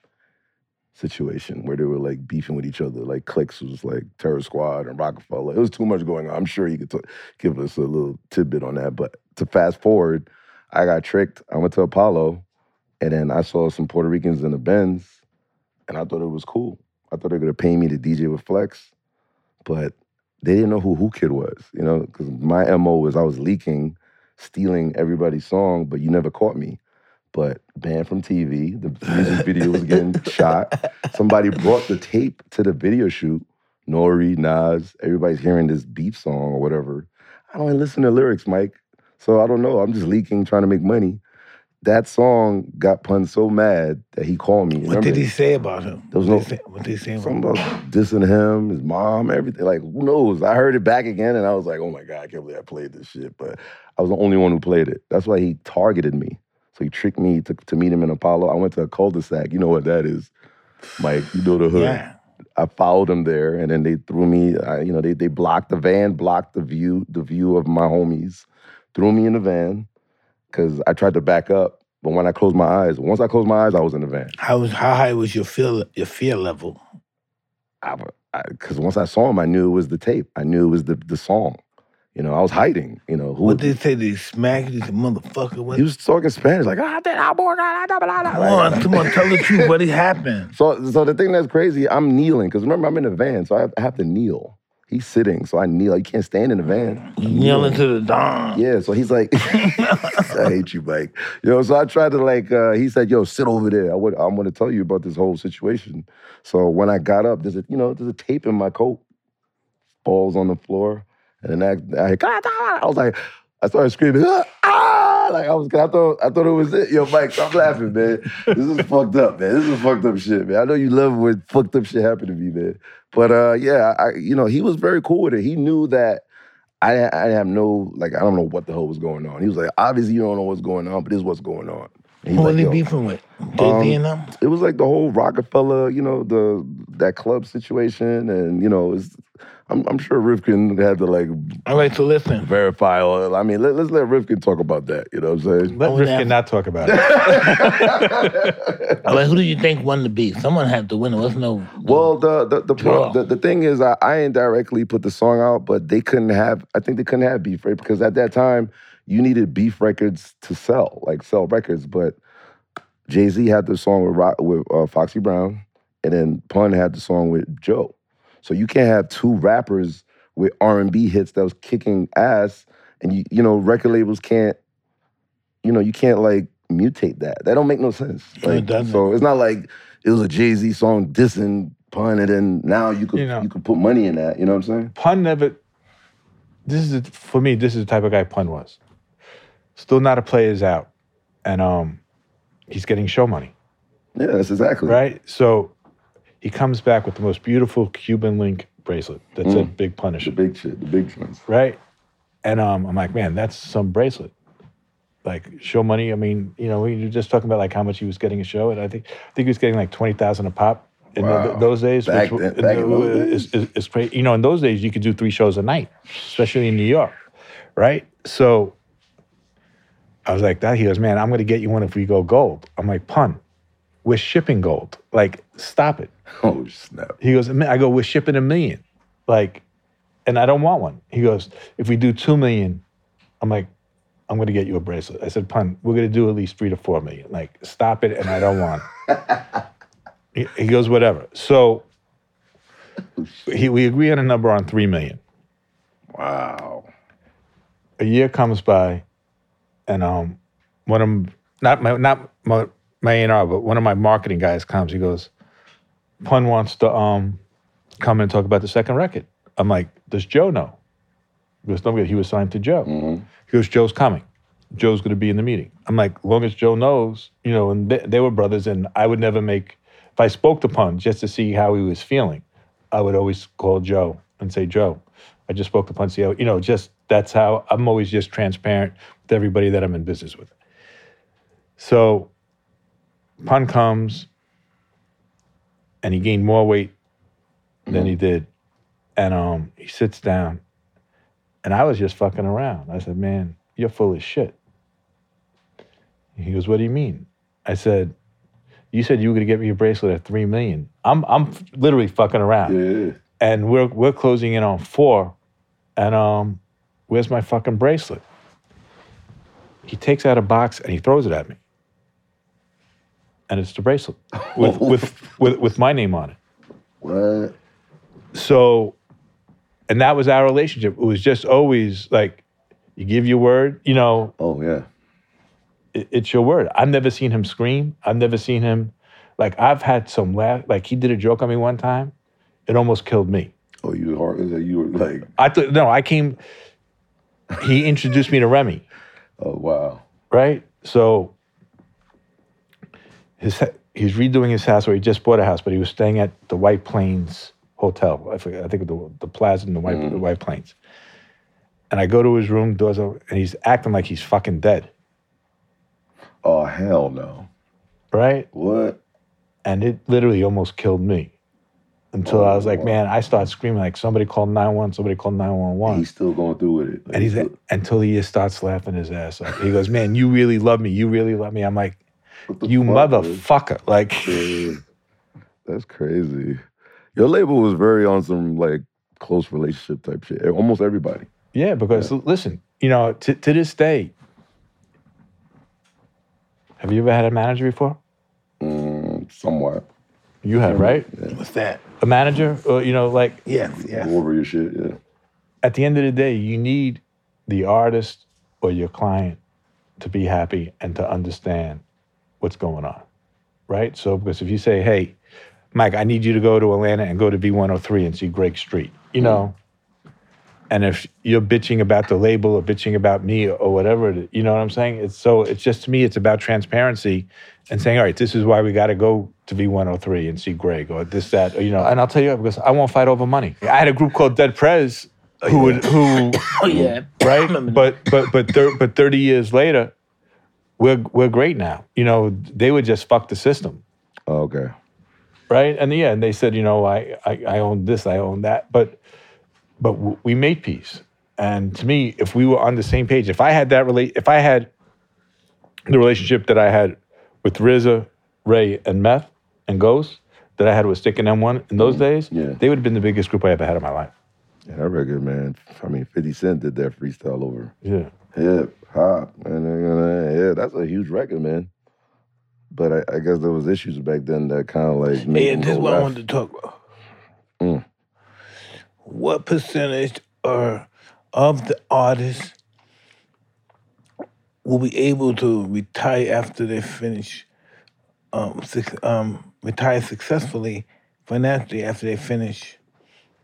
situation where they were like beefing with each other. Like Clicks was like Terror Squad and Rockefeller. It was too much going on. I'm sure he could t- give us a little tidbit on that. But to fast forward, I got tricked. I went to Apollo and then I saw some Puerto Ricans in the Benz and I thought it was cool. I thought they were gonna pay me to DJ with Flex, but they didn't know who Whoo Kid was, you know, because my MO was I was leaking, stealing everybody's song, but you never caught me. But banned from TV, the music video was getting shot. Somebody brought the tape to the video shoot. Nori, Nas, everybody's hearing this beef song or whatever. I don't even listen to lyrics, Mike. So I don't know. I'm just leaking, trying to make money. that song got Pun so mad that he called me. What Remember? did he say about him? There was what, no- did he say, what did he say about Something him? about dissing him, his mom, everything. Like, who knows? I heard it back again and I was like, oh my God, I can't believe I played this shit. But I was the only one who played it. That's why he targeted me. So he tricked me to, to meet him in Apollo. I went to a cul-de-sac. You know what that is, Mike. You know the hood. Yeah. I followed him there, and then they threw me. I, you know, they they blocked the van, blocked the view, the view of my homies, threw me in the van because I tried to back up, but when I closed my eyes, once I closed my eyes, I was in the van. How was how high was your fear your fear level? I because once I saw him, I knew it was the tape. I knew it was the the song. You know, I was hiding. You know, who What did he say? They smacked you? This motherfucker. What? he was talking Spanish like ah, that, ah, boy, ah, da, da, da, da," come like- on, come on, tell the truth. What happened? So, so the thing that's crazy, I'm kneeling because remember I'm in a van, so I have, I have to kneel. He's sitting, so I kneel. You can't stand in the van. Kneeling to the dawn. Yeah, so he's like, I hate you, Mike. Yo, so I tried to like, uh, he said, yo, sit over there. I would, I'm going to tell you about this whole situation. So when I got up, there's a, you know, there's a tape in my coat, balls on the floor, and then I, I, I was like, I started screaming, ah, ah, like I was, I thought, I thought it was it. Yo, Mike, stop laughing, man. This is fucked up, man. This is fucked up shit, man. I know you love when fucked up shit happen to me, man. But uh, yeah, I, you know, he was very cool with it. He knew that I, I have no, like, I don't know what the hell was going on. He was like, obviously you don't know what's going on, but this is what's going on. Who was like, he "Yo." beefing with? Z? It was like the whole Rockefeller, you know, the that club situation, and you know, it's, I'm, I'm sure Rifkind had to like All right, so listen. verify all. I mean, let, us let Rifkind talk about that. You know what I'm saying? Let Oh, Rifkind yeah. not talk about it. All right, who do you think won the beef? Someone had to win. It wasn't no. Well, the the the, Draw. the the thing is, I, I indirectly put the song out, but they couldn't have. I think they couldn't have beef right because at that time you needed beef records to sell, like sell records. But Jay Z had the song with Rock, with uh, Foxy Brown, and then Pun had the song with Joe. So you can't have two rappers with R and B hits that was kicking ass, and you you know record labels can't, you know you can't like mutate that. That don't make no sense. No, it doesn't. so it's not like it was a Jay Z song dissing Pun, and then now you could You know. you could put money in that. You know what I'm saying? Pun never. This is the- for me. This is the type of guy Pun was. Still not a player's out, and um, he's getting show money, Yeah, that's exactly right? So he comes back with the most beautiful Cuban link bracelet that said "Big The Punisher," big shit, the big ones. right? And um, I'm like, man, that's some bracelet. Like show money. I mean, you know, we were just talking about like how much he was getting a show, and I think I think he was getting like twenty thousand a pop in Wow. those days. Back which, then- back in those is, is, is crazy. You know, in those days you could do three shows a night, especially in New York, right? So I was like that. He goes, man, I'm going to get you one if we go gold. I'm like, pun. We're shipping gold. Like, stop it. Oh snap! He goes, I go, we're shipping a million. Like, and I don't want one. He goes, if we do two million, I'm like, I'm gonna get you a bracelet. I said, pun, we're gonna do at least three to four million. Like, stop it, and I don't want. it." he, he goes, whatever. So he, we agree on a number on three million. Wow. A year comes by, and um, one of not my not my my A&R, but one of my marketing guys comes. He goes, Pun wants to um come and talk about the second record. I'm like, does Joe know? He goes, no, he was signed to Joe. Mhm. He goes, Joe's coming. Joe's going to be in the meeting. I'm like, long as Joe knows, you know, and they, they were brothers, and I would never make, if I spoke to Pun just to see how he was feeling, I would always call Joe and say, Joe, I just spoke to Pun, see how, you know, just that's how I'm always just transparent with everybody that I'm in business with. So Pun comes, and he gained more weight than he did. And um, he sits down, and I was just fucking around. I said, Man, you're full of shit. He goes, What do you mean? I said, You said you were gonna get me a bracelet at three million. I'm I'm literally fucking around. Yeah. And we're we're closing in on four. And um, where's my fucking bracelet? He takes out a box and he throws it at me. And it's the bracelet with oh. with, with with my name on it. What? so and that was our relationship it was just always like you give your word you know Oh yeah. it, it's your word i've never seen him scream i've never seen him like i've had some laugh like he did a joke on me one time it almost killed me Oh, you were hard. You were like, i thought no i came he introduced me to remy oh wow. right so his he was redoing his house, or he just bought a house, but he was staying at the White Plains Hotel. I forget, I think the the Plaza in the White the mm. White Plains. And I go to his room, doors open, and he's acting like he's fucking dead, Oh hell no. right? What? And it literally almost killed me. Until I was like, oh. man, I started screaming like somebody called 911, somebody called 911. He's still going through with it. Like, And he's still- until he just starts laughing his ass off. He goes, "Man, you really love me. You really love me." I'm like, "You fuck, man? motherfucker!" Like, Yeah. That's crazy. Your label was very on some like close relationship type shit. Almost everybody. yeah, because listen, you know, to to this day, have you ever had a manager before? Mm, somewhat. You have, right? What's that? A manager, or you know, like Yes, yes. Go over your shit. Yeah. at the end of the day, you need the artist or your client to be happy and to understand what's going on, right? So, because if you say, "Hey, Mike, I need you to go to Atlanta and go to V-103 and see Greg Street," you know, and if you're bitching about the label or bitching about me or whatever, you know what I'm saying? It's so. It's just to me, it's about transparency and saying, "All right, this is why we got to go to V-103 and see Greg or this, that, or, you know." And I'll tell you because I won't fight over money. I had a group called Dead Prez who oh, would who Oh yeah. right? but but but thir- but thirty years later, we're we're great now. You know, they would just fuck the system, Oh, okay. right? And yeah, and they said, you know, I I, I own this, I own that, but but w- we made peace. And to me, if we were on the same page, if I had that relate, if I had the relationship that I had with RZA, Ray, and Meth and Ghost that I had with Stick and M1 in those mm, days, Yeah. they would have been the biggest group I ever had in my life. Yeah, that record, man. I mean, 50 Cent did that freestyle over Yeah. Hip hop. And yeah, that's a huge record, man. But I, I guess there was issues back then that kind of like made and this is what I wanted to talk about. Mm. What percentage are of the artists will be able to retire after they finish, um, um, retire successfully financially after they finish?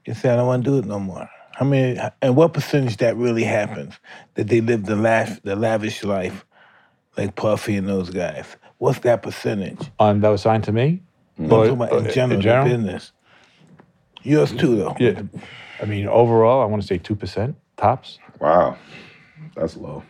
You say, I don't want to do it no more. How many, and what percentage that really happens? That they live the lav- the lavish life, like Puffy and those guys. What's that percentage? On that was signed to me. I'm But, talking about uh, in general, business. Yours too, though. Yeah. I mean, overall, I want to say 2% tops. Wow. That's low.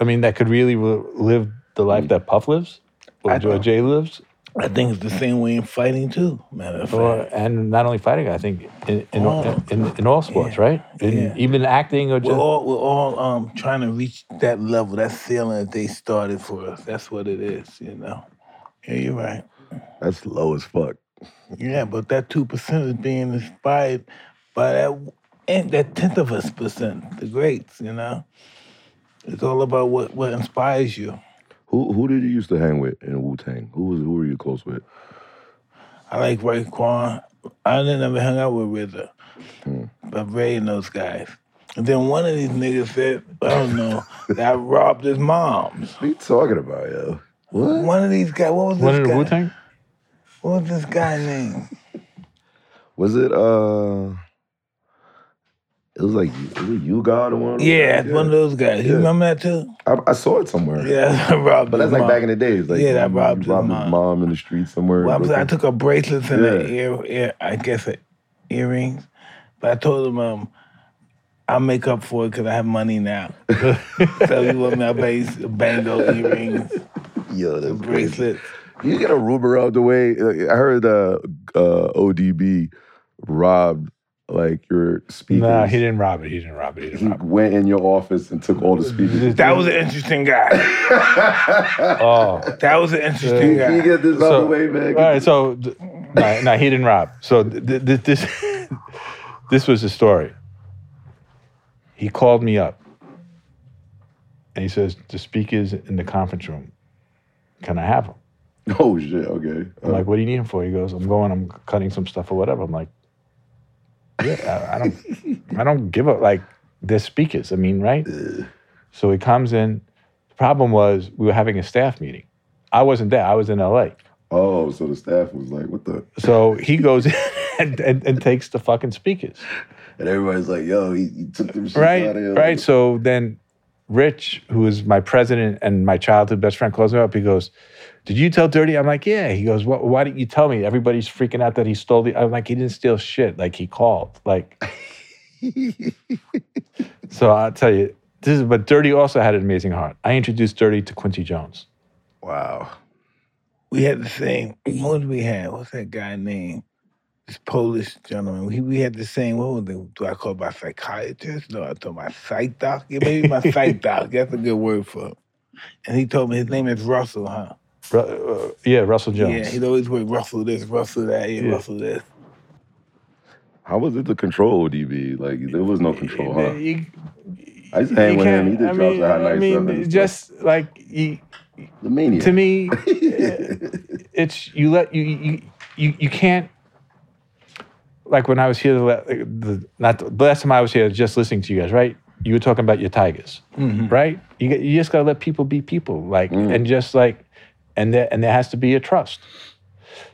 I mean, that could really live the life that Puff lives or, I or know. Jay lives. I think it's the same way in fighting too. Matter of Or, fact, and not only fighting, I think in, in, Oh. in, in all sports, Yeah. right? In, Yeah. Even acting or just. we're all we're all um trying to reach that level, that ceiling that they started for us. That's what it is, you know. Yeah, you're right. That's low as fuck. Yeah, but that two percent is being inspired by that and that tenth of us percent, the greats. You know, it's all about what what inspires you. Who who did you used to hang with in Wu Tang? Who was who were you close with? I like Raekwon. I didn't ever hang out with RZA, but Ray and those guys. And then one of these niggas said, I don't know, that I robbed his mom's. What are you talking about, yo? What? One of these guys, what was this One of the guy? Wu Tang? What was this guy name? Was it uh? It was like was U-God or one? Of Yeah, guys? one of those guys. You Yeah. remember that too? I, I saw it somewhere. Yeah, I robbed But that's like mom. back in the days. Like Yeah, that you robbed robbed mom. his mom in the street somewhere. Well, I, I took her bracelets and the Yeah. ear, ear, I guess uh, earrings. But I told him, um, I'll make up for it because I have money now. so you want me to buy you bango earrings, Yo, that's crazy. bracelets. You get a rumor out the way. I heard uh, uh, ODB robbed like your speakers. Nah, he didn't rob it. He didn't rob it. He He didn't rob it. went in your office and took all the speakers. That was an interesting guy. Oh. That was an interesting guy. Can you get this out So- the way, man? All right, so no, no, he didn't rob. So th- th- this this was the story. He called me up, and he says the speakers in the conference room. Can I have them? Oh shit. Okay. I'm like, what do you need them for? He goes, I'm going. I'm cutting some stuff or whatever. I'm like, yeah, I, I don't, I don't give up. like. They're speakers. I mean, right? So he comes in. The problem was we were having a staff meeting. I wasn't there. I was in L.A. oh, so the staff was like, "What the?" So he goes in and, and, and takes the fucking speakers. And everybody's like, "Yo, he, he took them shit Right, out of here." right. So then Rich, who is my president and my childhood best friend, calls me up. He goes, "Did you tell Dirty?" I'm like, "Yeah." He goes, "What? Why didn't you tell me?" Everybody's freaking out that he stole the. I'm like, "He didn't steal shit. Like he called. Like." so I'll tell you, this is. But Dirty also had an amazing heart. I introduced Dirty to Quincy Jones. Wow. We had the same. What did we have? What's that guy name? This Polish gentleman. We we had the same. What was it? Do I call my psychiatrist? No, I told my psych doc. Yeah, maybe my psych doc. That's a good word for him. And he told me his name is Russell, huh? Ru- uh, yeah, Russell Jones. Yeah, he'd always wait Russell this, Russell that, yeah, Yeah. Russell this. How was it to control DB? Like there was no control, huh? You- I used to hang you with him. He can't- did I drops mean, at Hot I 97 mean, and just like you, The mania. to me, it's you let you you you, you can't. Like when I was here, the, the not the, the last time I was here, just listening to you guys, right? You were talking about your tigers, mm-hmm. right? You you just gotta let people be people, like, mm. and just like, and there and there has to be a trust.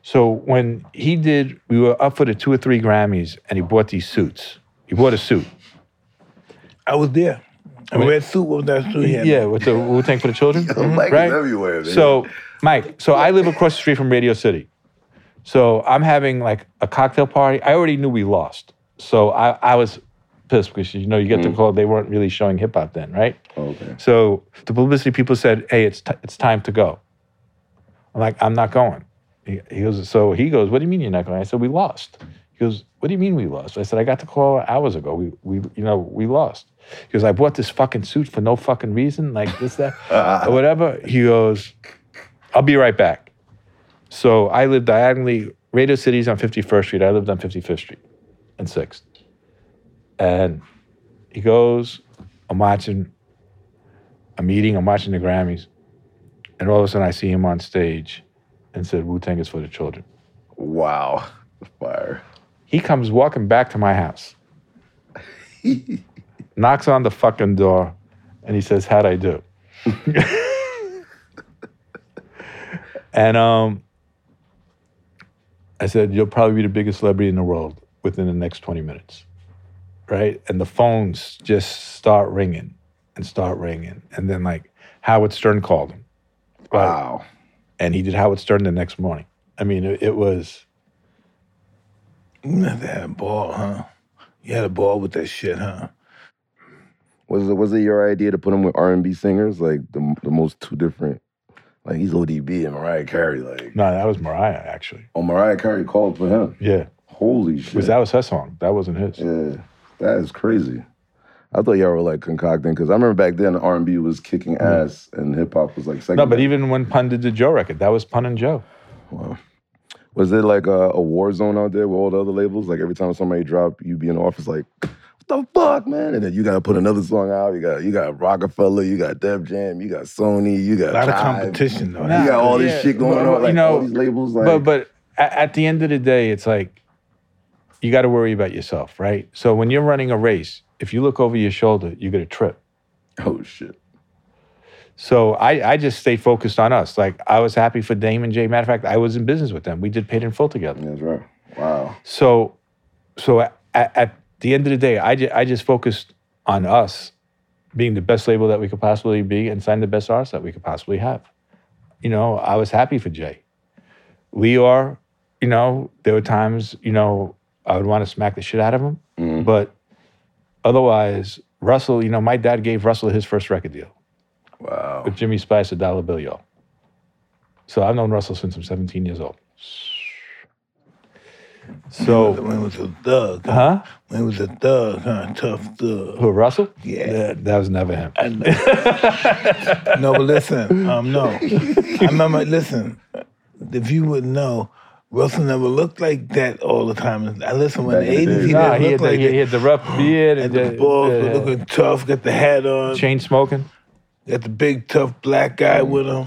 So when he did, we were up for the two or three Grammys, and he bought these suits. He bought a suit. I was there. A Wait. red suit, what was that suit he had? Yeah, with the Wu Tang for the Children. Oh Mike right? is everywhere, man. So, Mike, so I live across the street from Radio City. So I'm having like a cocktail party. I already knew we lost. So I, I was pissed because you know you get the mm. call they weren't really showing hip hop then, right? Oh, okay. So the publicity people said, "Hey, it's t- it's time to go." I'm like, "I'm not going." He, he goes, "So he goes, what do you mean you're not going?" I said, "We lost." He goes, "What do you mean we lost?" I said, "I got the call hours ago. We we you know we lost." He goes, "I bought this fucking suit for no fucking reason, like this that or whatever." He goes, "I'll be right back." So I lived diagonally. Radio City's on 51st Street. I lived on 55th Street and 6th. And he goes, I'm watching, I'm eating, I'm watching the Grammys. And all of a sudden I see him on stage and said, Wu Tang is for the children. Wow. Fire. He comes walking back to my house, knocks on the fucking door, and he says, How'd I do? and um, I said, You'll probably be the biggest celebrity in the world within the next 20 minutes. Right? And the phones just start ringing and start ringing. And then, like, Howard Stern called him. Right? Wow. And he did Howard Stern the next morning. I mean, it, it was. You must have had a ball, huh? You had a ball with that shit, huh? Was it was it your idea to put him with R and B singers like the the most two different? Like he's ODB and Mariah Carey. Like No, that was Mariah, actually. oh, Mariah Carey called for him. Yeah. Holy shit! Because that was her song. That wasn't his. yeah, that is crazy. I thought y'all were like concocting because I remember back then R and B was kicking mm. ass and hip hop was like second. No, but even when Pun did the Joe record, that was Pun and Joe. Wow. was it like a, a war zone out there with all the other labels? Like every time somebody dropped, you'd be in the office like, the fuck, man? And then you gotta put another song out. You got you got Rockefeller, you got Def Jam, you got Sony, you got A lot of competition, though. You got all this Yeah, shit going but, on, you know, all these labels. Like, but but at, at the end of the day, it's like you got to worry about yourself, right? So when you're running a race, if you look over your shoulder, you're gonna trip. oh shit, So I, I just stay focused on us. Like I was happy for Dame and Jay. Matter of fact, I was in business with them. We did Paid in Full together. that's right. Wow. So, so at, at the end of the day, I, ju- I just focused on us being the best label that we could possibly be and sign the best artists that we could possibly have. You know, I was happy for Jay. Lyor, you know, there were times, you know, I would want to smack the shit out of him. Mhm. But otherwise, Russell, you know, my dad gave Russell his first record deal Wow. with Jimmy Spice, a dollar bill, y'all. So I've known Russell since I'm 17 years old. So, When he was a thug, huh? huh? When he was a thug, huh? Tough thug. Who, Russell? Yeah. That, that was never him. I know. no, but listen, um, no. I remember, listen, if you would know, Russell never looked like that all the time. I listen when Back the 80s, he Nah, didn't he look had, the, like he, that. he had the rough beard And and the balls were uh, looking tough, got the hat on, chain smoking. got the big tough black guy with him.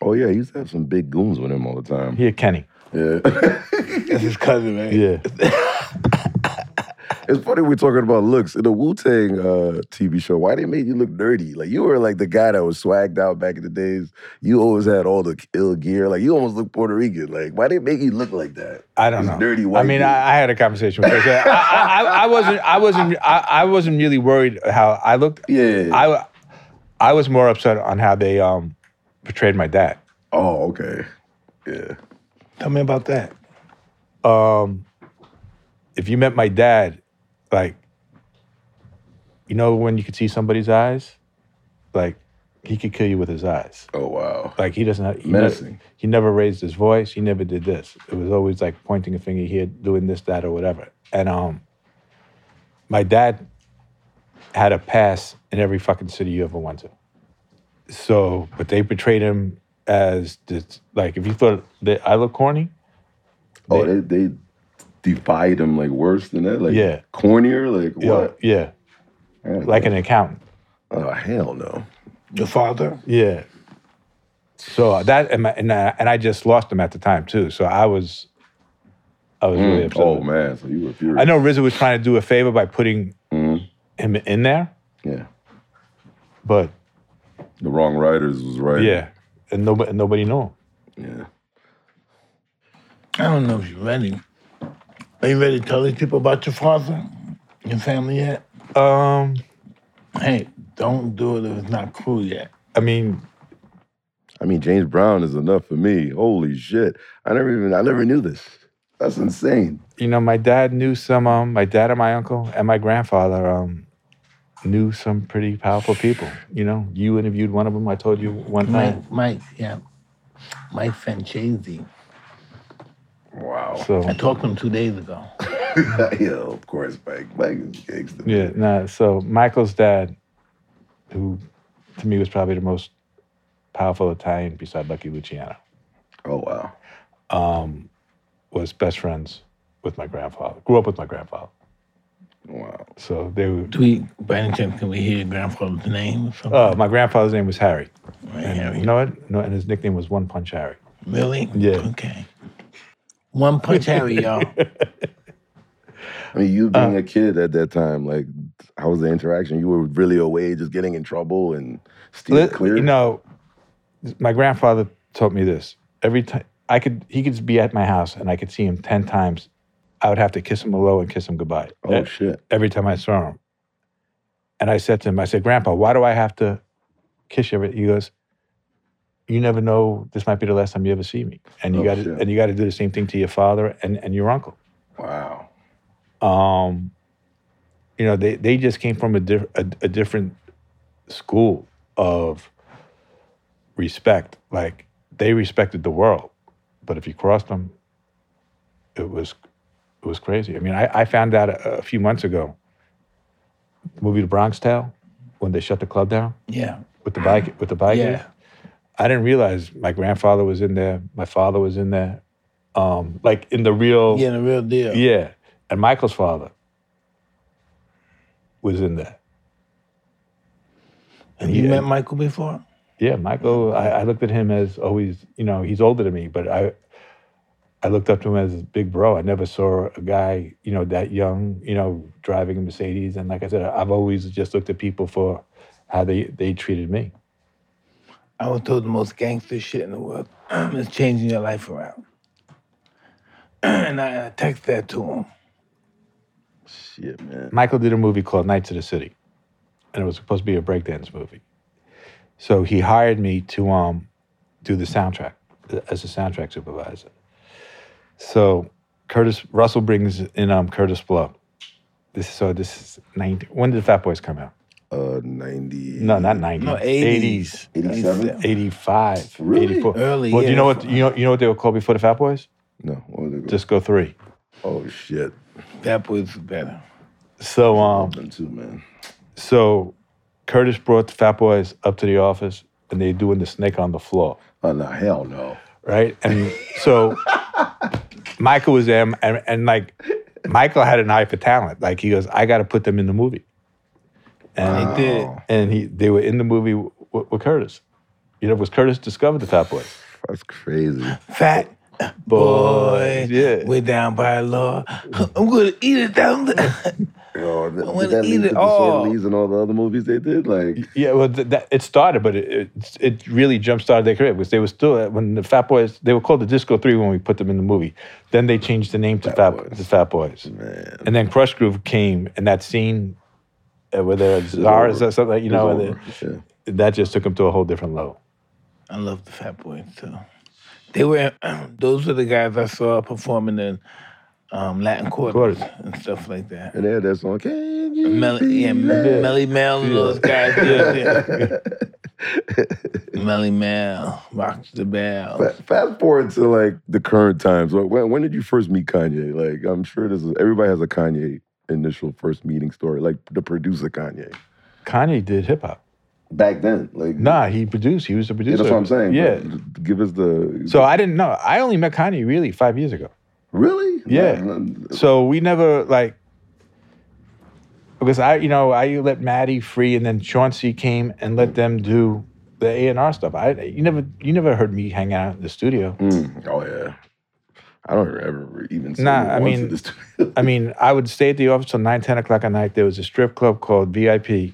Oh yeah, he used to have some big goons with him all the time. He had Kenny. Yeah. That's his cousin, man. Yeah. it's funny we're talking about looks. In the Wu Tang uh, TV show, why they made you look dirty? Like you were like the guy that was swagged out back in the days. You always had all the ill gear. Like you almost look Puerto Rican. Like why they make you look like that? I don't This know. dirty I white mean, dude. I, I had a conversation with her. I, I, I, I wasn't. I wasn't. I, I wasn't really worried how I looked. Yeah. I I was more upset on how they um, portrayed my dad. Oh, okay. Yeah. Tell me about that. Um, if you met my dad, like, you know when you could see somebody's eyes, like he could kill you with his eyes. Oh wow. Like he doesn't. He never, Menacing. he never raised his voice. He never did this. It was always like pointing a finger here, doing this, that, or whatever. And um, my dad had a pass in every fucking city you ever went to. So, but they portrayed him as this. Like, if you thought that I look corny, Oh, they they defied him like worse than that. Like Yeah. cornier. Like yeah, what? yeah, Man, like an accountant. Oh hell no. The father? Yeah. So that and, my, and, I, and I just lost him at the time too. So I was, I was really Mm. upset. Oh man. So you were furious. I know RZA was trying to do a favor by putting Mhm. him in there, Yeah. but The wrong writers was right. yeah, and nobody and nobody knew him. Yeah. I don't know if you're ready. Are you ready to tell these people about your father, your family yet? Um, Hey, don't do it if it's not cool yet. I mean, I mean, James Brown is enough for me. Holy shit. I never even I never knew this. That's insane. you know, my dad knew some. Um, my dad and my uncle and my grandfather um knew some pretty powerful people. You know, you interviewed one of them. I told you one time. Mike, Mike, yeah. Mike Franzese. Wow. So I talked to him two days ago. yeah, of course, Mike. Mike is gangster. yeah, nah. So Michael's dad, who to me was probably the most powerful Italian beside Lucky Luciano. Oh wow. um, was best friends with my grandfather. Grew up with my grandfather, Wow. so they were. Do we, by any chance, can we hear your grandfather's name or something? Uh, my grandfather's name was Harry, Right, and Harry. you know what? No, and his nickname was One Punch Harry. Really? Yeah. Okay. One punch Harry, y'all. I mean, you Uh. being a kid at that time, like, how was the interaction? You were really away, just getting in trouble and stealing clear. You know, my grandfather taught me this. Every time I could, he could be at my house, and I could see him ten times. I would have to kiss him hello and kiss him goodbye. oh E- shit. every time I saw him. And I said to him, I said, Grandpa, why do I have to kiss you? every-" He goes, You never know. This might be the last time you ever see me, and you Oh, got to and you got to do the same thing to your father and, and your uncle. Wow. Um, you know, they they just came from a, diff- a a different school of respect. Like they respected the world, but if you crossed them, it was it was crazy. I mean, I, I found out a, a few months ago. The movie The Bronx Tale, when they shut the club down Yeah. with the bike with the bike. Yeah. I didn't realize my grandfather was in there, my father was in there, um, like in the real Yeah, in the real deal. yeah, and Michael's father was in there. And you met Michael before? Yeah, Michael. I, I looked at him as always. You know, he's older than me, but I, I looked up to him as a big bro. I never saw a guy, you know, that young, you know, driving a Mercedes. And like I said, I've always just looked at people for how they they treated me. I was told the most gangster shit in the world is changing your life around. and I, I text that to him. Shit, man. Michael did a movie called Knights of the City, and it was supposed to be a breakdance movie. So he hired me to um, do the soundtrack as a soundtrack supervisor. So Curtis Russell brings in um, Kurtis Blow. This so this is ninety. When did the Fat Boys come out? Uh, 90. No, not ninety. No, 80s. 87? 85, Really? 84. Early, Well, do you yeah. know what you know? You know what they were called before the Fat Boys? No. What was it? Disco Three. oh, shit. That was better. So um, Them too, man. so Kurtis brought the Fat Boys up to the office, and they're doing the snake on the floor. Oh, no. Hell no. right? And so Michael was there, and, and like Michael had an eye for talent. Like he goes, I got to put them in the movie, and They did. and he they were in the movie with, with Kurtis. You know, was Kurtis discovered the Fat Boy? That's crazy. Fat boy, yeah. way down by law. I'm gonna eat it down there. Yo, th- wanna did that eat lead it to the all. Shortleys and all the other movies they did? Like, Yeah, well, th- that, it started, but it, it it really jump started their career because they were still when the Fat Boys they were called the Disco Three when we put them in the movie. Then they changed the name to Fat Fat, Boys. the Fat Boys, man. and then Krush Groove came, and that scene uh, where they're Sbarro's or something, you know, It's where they- Yeah. that just took them to a whole different level. I love the Fat Boys too. They were those were the guys I saw performing in um, Latin quarters, Quarters. and stuff like that. And they had that song, Can You Melly, Be yeah, Mad? Me- Melle Mel, and those guys. Yeah, yeah. Melle Mel, rocks the bell. Fa- Fast forward to like the current times. When, when did you first meet Kanye? Like, I'm sure this is everybody has a Kanye initial first meeting story. Like the producer Kanye Kanye did hip hop. back then. Like, Nah, he produced. He was a yeah, producer. that's what I'm saying. Yeah. give us the. So I didn't know. I only met Kanye really five years ago. Really, Yeah. No, no, So we never like because I, you know, I let Maddie free, and then Chauncey came and let them do the A and R stuff. I, you never, you never heard me hang out in the studio. Mm, oh yeah. I don't ever even. see Nah, I mean- in the studio. I mean, I would stay at the office till 9, 10 o'clock at night. There was a strip club called VIP.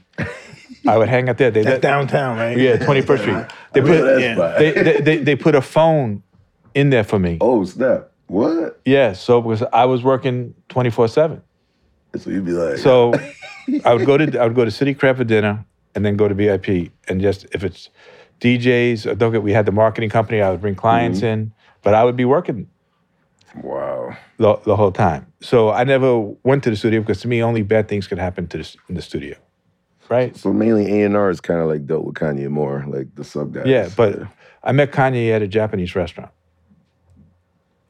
I would hang out there. They That's let, downtown, right? yeah, 21st Street. They I remember put, yeah. they, they, they, they put a phone in there for me. oh snap! What? Yeah, so because I was working 24 7. So you'd be like, So I would go to I would go to City Crab for dinner and then go to VIP and just if it's DJs or uh, don't get we had the marketing company I would bring clients mm-hmm. in but I would be working wow. the, the whole time. So I never went to the studio because to me only bad things could happen to the, in the studio, right? So mainly A and R is kind of like dealt with Kanye more, like the sub guys. Yeah, but I met Kanye at a Japanese restaurant.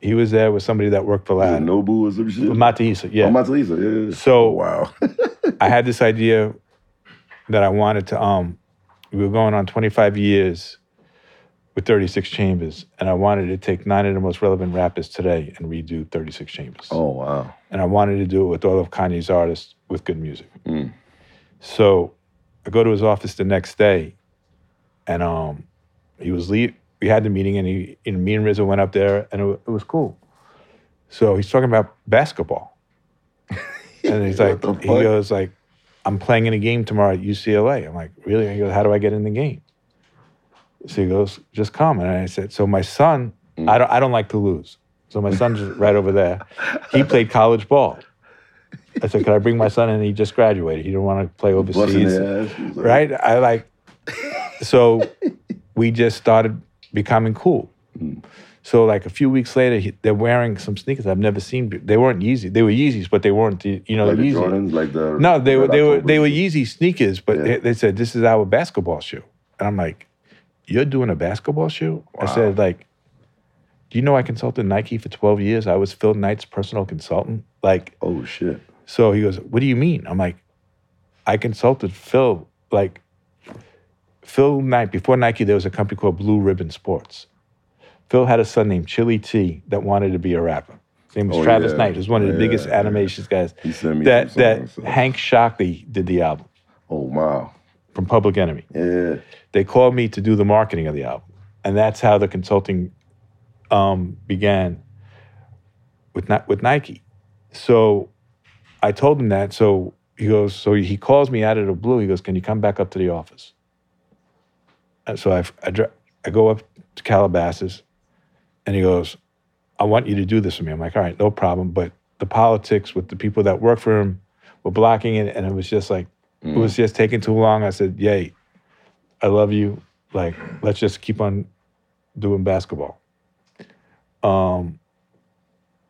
He was there with somebody that worked for Lad. Nobu or some shit. Matsuhisa, yeah. Oh, Matsuhisa, yeah, yeah. So- wow. I had this idea that I wanted to um we were going on 25 years with 36 chambers and I wanted to take nine of the most relevant rappers today and redo 36 chambers. oh wow. And I wanted to do it with all of Kanye's artists with good music. Mm. So I go to his office the next day and um he was leave we had the meeting and he and me and Rizzo went up there and it, it was cool. So he's talking about basketball. And he's like, he goes like, I'm playing in a game tomorrow at UCLA. I'm like, really? He goes, how do I get in the game? So he goes, just come. And I said, so my son, Mm. I don't, I don't like to lose. So my son's right over there. He played college ball. I said, could I bring my son in? He just graduated. He didn't want to play overseas. their ass. He was like, Right? I like, so we just started becoming cool. Mm. So like a few weeks later, he, they're wearing some sneakers I've never seen. They weren't Yeezy. They were Yeezys, but they weren't the you know Like the Yeezy. Jordans, like the No, they were they were they were. Yeezy sneakers, but Yeah. they, they said this is our basketball shoe, and I'm like, you're doing a basketball shoe? I said like, do you know I consulted Nike for 12 years? I was Phil Knight's personal consultant. Like, Oh shit. so he goes, what do you mean? I'm like, I consulted Phil like. Phil Knight before Nike, there was a company called Blue Ribbon Sports. Phil had a son named Chili T that wanted to be a rapper. His name was Oh, Travis yeah. Knight. He was one of the Yeah, biggest yeah. animations guys. He sent me That that so- Hank Shocklee did the album Oh wow. from Public Enemy. Yeah. They called me to do the marketing of the album, and that's how the consulting um, began with with Nike. So I told him that. So he goes. So he calls me out of the blue. He goes, "Can you come back up to the office?" And so I I, I go up to Calabasas, and he goes, "I want you to do this for me." I'm like, "All right, no problem." But the politics with the people that work for him were blocking it, and it was just like it was just taking too long. I said, "Yay, I love you. Like, let's just keep on doing basketball." Um,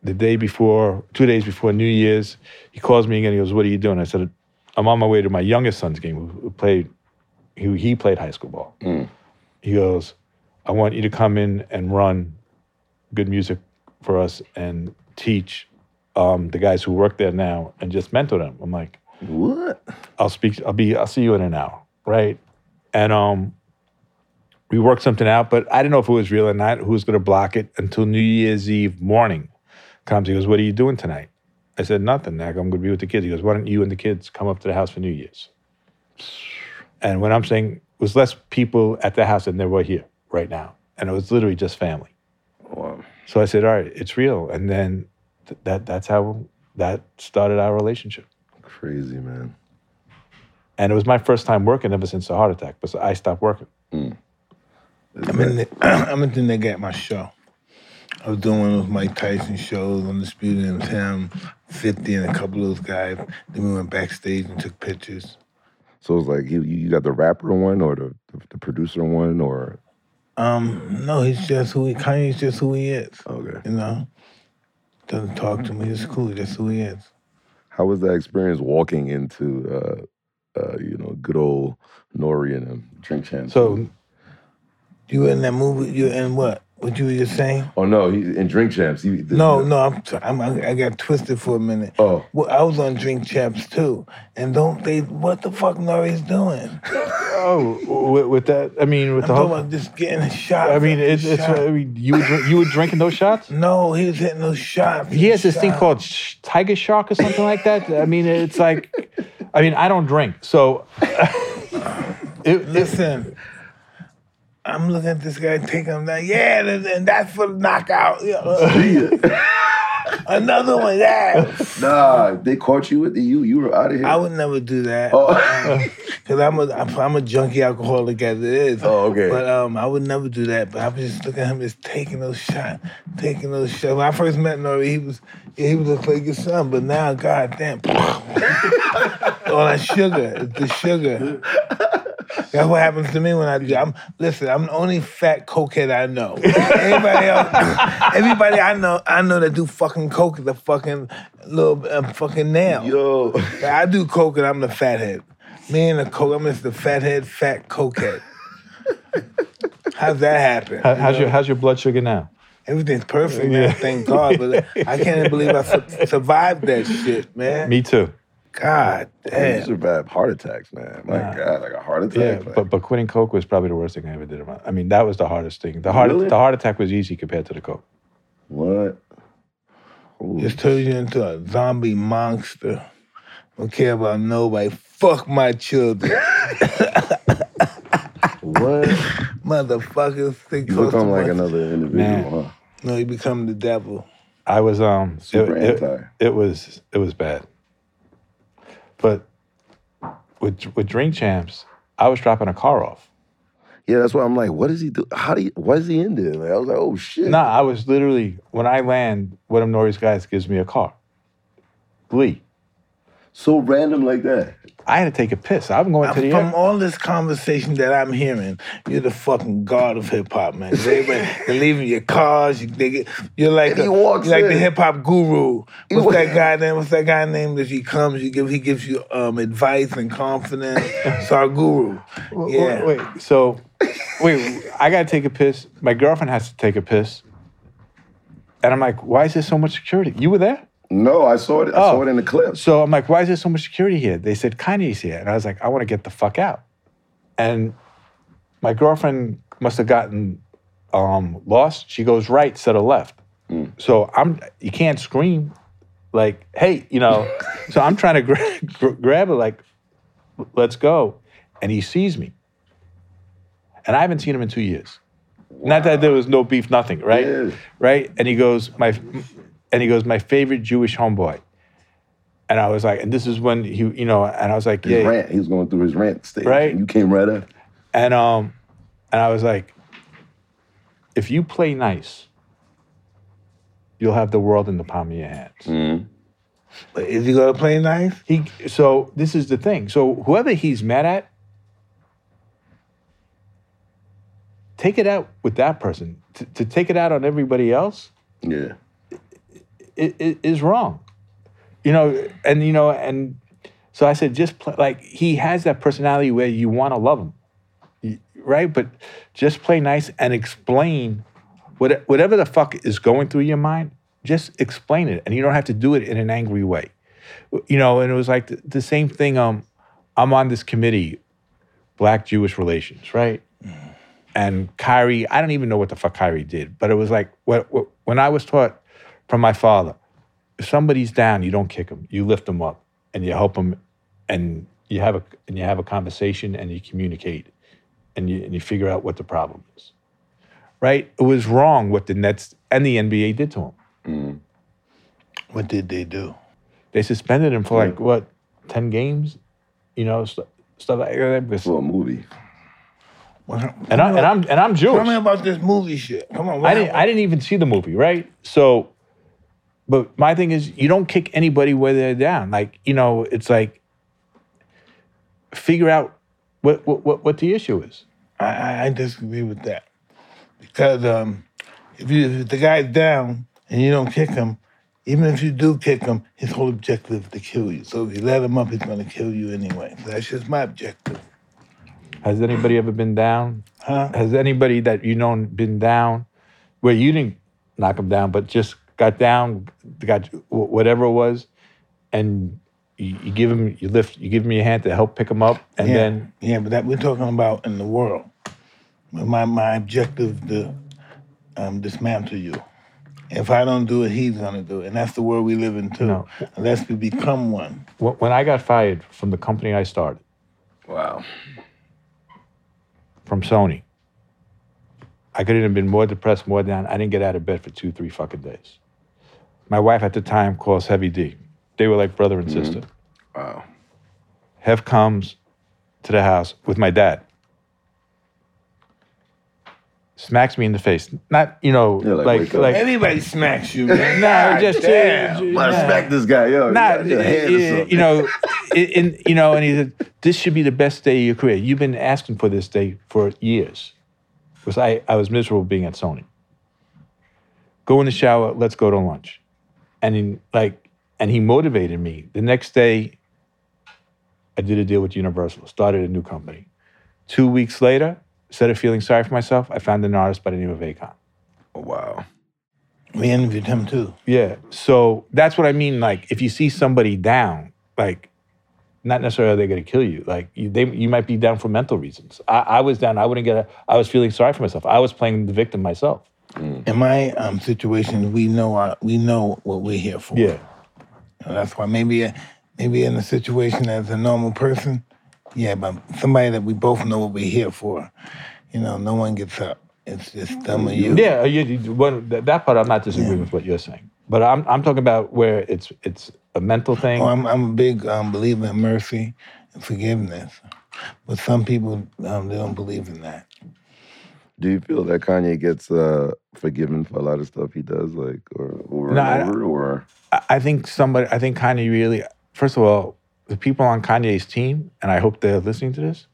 the day before, two days before New Year's, he calls me again. He goes, "What are you doing?" I said, "I'm on my way to my youngest son's game. Who played, he he played high school ball." Mm. He goes, "I want you to come in and run good music for us and teach um, the guys who work there now and just mentor them." I'm like, What? I'll speak. I'll be. I'll see you in an hour, right? And um, we worked something out, but I didn't know if it was real or not. Who was going to block it until New Year's Eve morning? Comes. He goes, "What are you doing tonight?" I said, "Nothing. Like, I'm going to be with the kids." He goes, "Why don't you and the kids come up to the house for New Year's?" And when I'm saying it was less people at the house than there were here right now, and it was literally just family. Wow. So I said, "All right, it's real." And then th- that that's how that started our relationship. Crazy man. And it was my first time working ever since the heart attack, but I stopped working. Mm. I'm in the, I'm in the nigga at my show. I was doing one of those Mike Tyson shows, Undisputed, and it was him, 50, and a couple of those guys. Then we went backstage and took pictures. So it's like you you got the rapper one or the the producer one or Um, no, he's just who he. Kanye's just who he is. okay. You know, doesn't talk to me. He's cool. Just who he is. How was that experience walking into uh, uh, you know good old Nori and them drink champs? So You in that movie? You in what? What you were just saying? oh no, he in drink champs. He, the- No, the- no. I'm, t- I'm. I got twisted for a minute. Oh, Well, I was on Drink Champs too, and don't they? What the fuck Nori's doing? oh, with, with that, I mean, with I'm the whole. about just getting a shot. I mean, after it's, it's shot. I mean, you were drink, you were drinking those shots. no, he was hitting those shots. He has this thing called sh- Tiger Shark or something like that. I mean, it's like, I mean, I don't drink, so. it, it, Listen, I'm looking at this guy taking him down. Yeah, and, and that's for the knockout. Another one. Yeah. nah, they caught you with the you. You were out of here. I would never do that. Oh. Cause I'm a I'm a junkie alcoholic as it is. Oh, okay. But um, I would never do that. But I was just looking at him just taking those shots, taking those shots. When I first met Nori, he was he was a like your son. But now, goddamn, all that sugar, it's the sugar. That's what happens to me when I do. I'm listen. I'm the only fat cokehead I know. Everybody else, everybody I know, I know that do fucking coke is a fucking little um, fucking nail. Yo, I do coke and I'm the fathead. Me and the coke, I'm just the fathead, fat cokehead. How's that happen? how- how's your how's your blood sugar now? Everything's perfect, man. Thank God. But I can't even believe I su- survived that shit, man. Me too. God damn. These are bad heart attacks, man. My Nah. God, like a heart Yeah, attack. like- but but quitting coke was probably the worst thing I ever did. in my- I mean, that was the hardest thing. The heart Really? the heart attack was easy compared to the coke. what? Holy Just turns you into a zombie monster. Don't care about nobody. Fuck my children. what? Motherfuckers think You close to become like my- another individual, Man. huh? No, you become the devil. I was um Super it, it- anti. it was it was bad. But with with drink champs, I was dropping a car off. Yeah, that's why I'm like, what does he do? How do you, why is he in there? Like, I was like, oh shit. Nah, I was literally when I land, one of Nori's guys gives me a car. Glee. So random like that. I had to take a piss. I'm going to the From air. all this conversation that I'm hearing, you're the fucking god of hip hop, man. Everybody, they're leaving your cars. You, they get, you're like, he a- walks you're like the hip hop guru. What's wa- that guy name? What's that guy name that he comes? You give, he gives you um, advice and confidence. It's our guru. W- Yeah. Wait, wait, so wait, I gotta take a piss. My girlfriend has to take a piss. And I'm like, why is there so much security? You were there? No, I saw it. I Oh. saw it in the clip. So I'm like, why is there so much security here? They said Kanye's here. And I was like, I want to get the fuck out. And my girlfriend must have gotten um, lost. She goes right instead of left. So I'm you can't scream like, hey, you know. so I'm trying to gra- gr- grab her like, let's go. And he sees me. And I haven't seen him in two years. Not that there was no beef, nothing, right? Yeah. Right? And he goes, my and he goes, my favorite Jewish homeboy. And I was like, and this is when he, you know, and I was like, His yeah. rant. He was going through his rant stage. Right. And you came right up. And um, and I was like, if you play nice, you'll have the world in the palm of your hands. Mm. But is he gonna play nice? He so this is the thing. So whoever he's mad at, take it out with that person. To, to take it out on everybody else Yeah. Is wrong. You know, and you know, and so I said, just play, like he has that personality where you want to love him, right? But just play nice and explain what, whatever the fuck is going through your mind. Just explain it, and you don't have to do it in an angry way. You know, and it was like the, the same thing. Um, I'm on this committee, Black Jewish relations, right? And Kyrie, I don't even know what the fuck Kyrie did, but it was like what, what, when I was taught from my father, if somebody's down, you don't kick them, you lift them up, and you help them, and you have a and you have a conversation, and you communicate, and you and you figure out what the problem is. Right? It was wrong what the Nets and the NBA did to him. Mm-hmm. What did they do? They suspended him for like what ten games, you know, st- stuff like that. because- For a movie. And I and I'm and I'm Jewish. Tell me about this movie shit. Come on. I didn't I didn't even see the movie, right? So, but my thing is, you don't kick anybody where they're down. Like you know, it's like figure out what what what, the issue is. I, I, I disagree with that because um, if you if the guy's down and you don't kick him, even if you do kick him, his whole objective is to kill you. So if you let him up, he's going to kill you anyway. So that's just my objective, Has anybody ever been down? huh? Has anybody that you know been down where you didn't knock him down, but just got down, got whatever it was, and you, you give him, you lift, you give them your hand to help pick him up, and yeah, then yeah, but that we're talking about in the world. My my objective to um, dismantle you. If I don't do it, he's gonna do it, and that's the world we live in too. No. Unless we become one. when I got fired from the company I started Wow. from Sony, I couldn't have been more depressed, more down. I didn't get out of bed for two, three fucking days. My wife at the time calls Heavy D. They were like brother and sister. Wow. Hev comes to the house with my dad. Smacks me in the face. Not, you know, Yeah, like, like, wake up. like, Everybody smacks you, man. no, just, damn. uh, Let's nah. smack this guy, yo. Not, you got your hand or uh, something. you know, in, in- you know, and he said, "This should be the best day of your career. You've been asking for this day for years." Because I, I was miserable being at Sony. Go in the shower. Let's go to lunch, and he, like, and he motivated me. The next day, I did a deal with Universal. Started a new company. Two weeks later, instead of feeling sorry for myself, I found an artist by the name of Akon. Oh, wow. We interviewed him too. Yeah. So that's what I mean. Like, if you see somebody down, like, not necessarily they're going to kill you. Like, you, they, you might be down for mental reasons. I, I was down. I wouldn't get. A, I was feeling sorry for myself. I was playing the victim myself. In my um, situation, we know our, we know what we're here for. Yeah. And that's why maybe maybe in a situation as a normal person, yeah, but somebody that we both know what we're here for, you know, no one gets up. It's just them or you. Yeah. You, you, well, that, that part, I'm not disagreeing with what you're saying, but I'm I'm talking about where it's it's a mental thing. Oh, I'm I'm a big um, believer in mercy and forgiveness, but some people um, they don't believe in that. Do you feel that Kanye gets uh, forgiven for a lot of stuff he does, like, or over No, I- and over, or? I I think somebody, I think Kanye really, first of all, the people on Kanye's team, and I hope they're listening to this,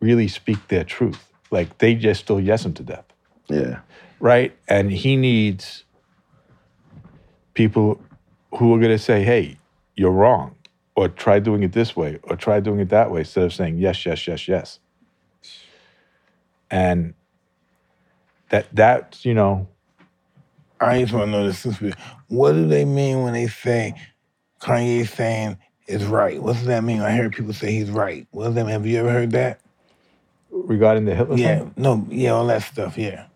really speak their truth. Like they just still yes him to death, Yeah. right? And he needs people who are going to say, hey, you're wrong, or try doing it this way, or try doing it that way, instead of saying yes, yes, yes, yes. And that, that, you know, I just want to know this. What do they mean when they say Kanye saying is right? What does that mean? I heard people say he's right. What does that mean? Have you ever heard that? regarding the Hitler Yeah, thing, no, yeah, all that stuff. Yeah.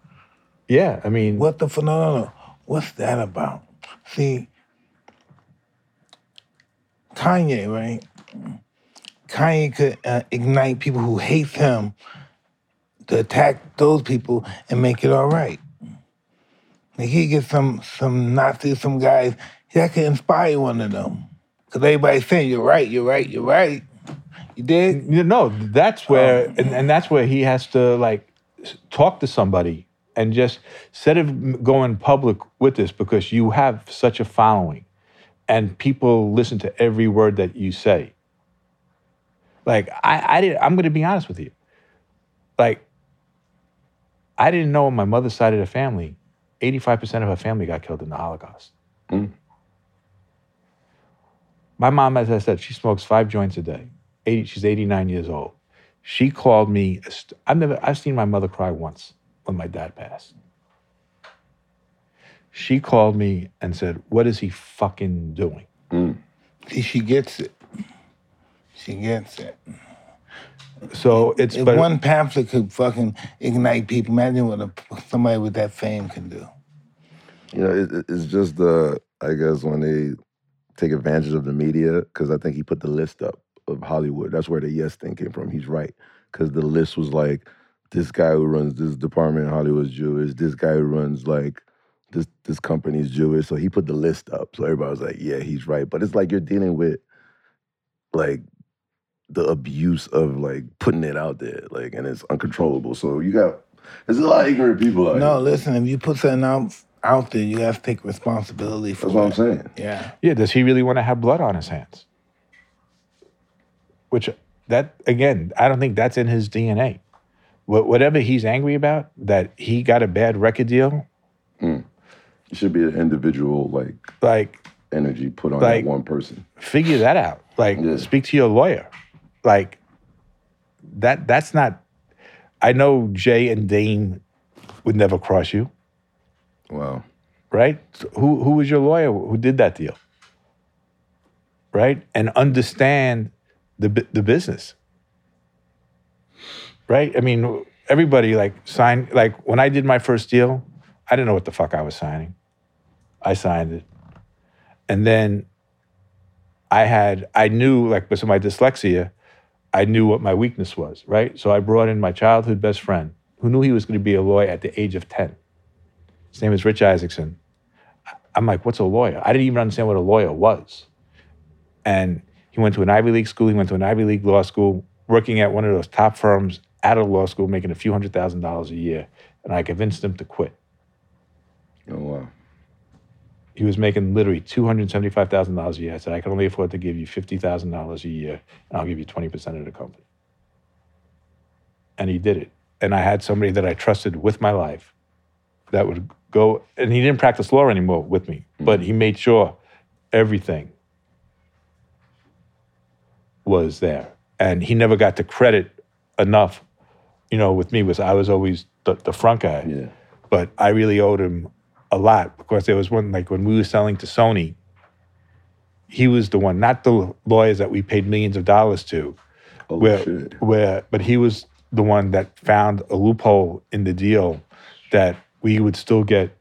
yeah, I mean, What the no, no, no. What's that about? See, Kanye, right? Kanye could uh, ignite people who hate him to attack those people and make it all right. Like he get some some Nazis, some guys that could inspire one of them. Cause everybody's saying you're right, you're right, you're right. You did? You know, that's oh. where, and, and that's where he has to like talk to somebody and just instead of going public with this because you have such a following and people listen to every word that you say. Like I, I didn't. I'm going to be honest with you. Like I didn't know on my mother's side of the family, 85% of her family got killed in the Holocaust. Mm. My mom, as I said, she smokes five joints a day. 80, she's 89 years old. She called me. I've never. I've seen my mother cry once when my dad passed. She called me and said, "What is he fucking doing?" See, she gets it. She gets it. So it's If but one pamphlet could fucking ignite people, imagine what a, somebody with that fame can do. You know, it, it- it's just the, I guess, when they take advantage of the media, because I think he put the list up of Hollywood. That's where the yes thing came from. He's right. Because the list was like, this guy who runs this department in Hollywood is Jewish, this guy who runs like this this company's Jewish. So he put the list up. So everybody was like, yeah, he's right. But it's like you're dealing with like the abuse of like putting it out there, like, and it's uncontrollable. So you got there's a lot of ignorant people out No, here. listen, if you put something out out there, you have to take responsibility for That's what I'm it. saying. Yeah. yeah, does he really want to have blood on his hands? Which that again, I don't think that's in his DNA. Wha- Whatever he's angry about, that he got a bad record deal, mm. It should be an individual like like energy put on Like- that one person. figure that out. Like Yeah. speak to your lawyer. Like that that's not I know Jay and Dane would never cross you, Wow. right? So who who was your lawyer who did that deal? Right? And understand the the business. Right? I mean, everybody like signed like when I did my first deal, I didn't know what the fuck I was signing. I signed it. And then I had, I knew, like, because of my dyslexia, I knew what my weakness was, right? So I brought in my childhood best friend who knew he was going to be a lawyer at the age of 10. His name is Rich Isaacson. I'm like, what's a lawyer? I didn't even understand what a lawyer was. And he went to an Ivy League school, he went to an Ivy League law school, working at one of those top firms out of law school, making a few hundred thousand dollars a year. And I convinced him to quit. Oh wow. He was making literally two hundred seventy-five thousand dollars a year. I said, I can only afford to give you fifty thousand dollars a year, and I'll give you twenty percent of the company. And he did it. And I had somebody that I trusted with my life that would go, and he didn't practice law anymore with me, mm-hmm. but he made sure everything was there, and he never got to credit enough. You know, with me was I was always the, the front guy Yeah. but I really owed him a lot because there was one like when we were selling to Sony, he was the one, not the lawyers that we paid millions of dollars to, Oh where shit. where but he was the one that found a loophole in the deal that we would still get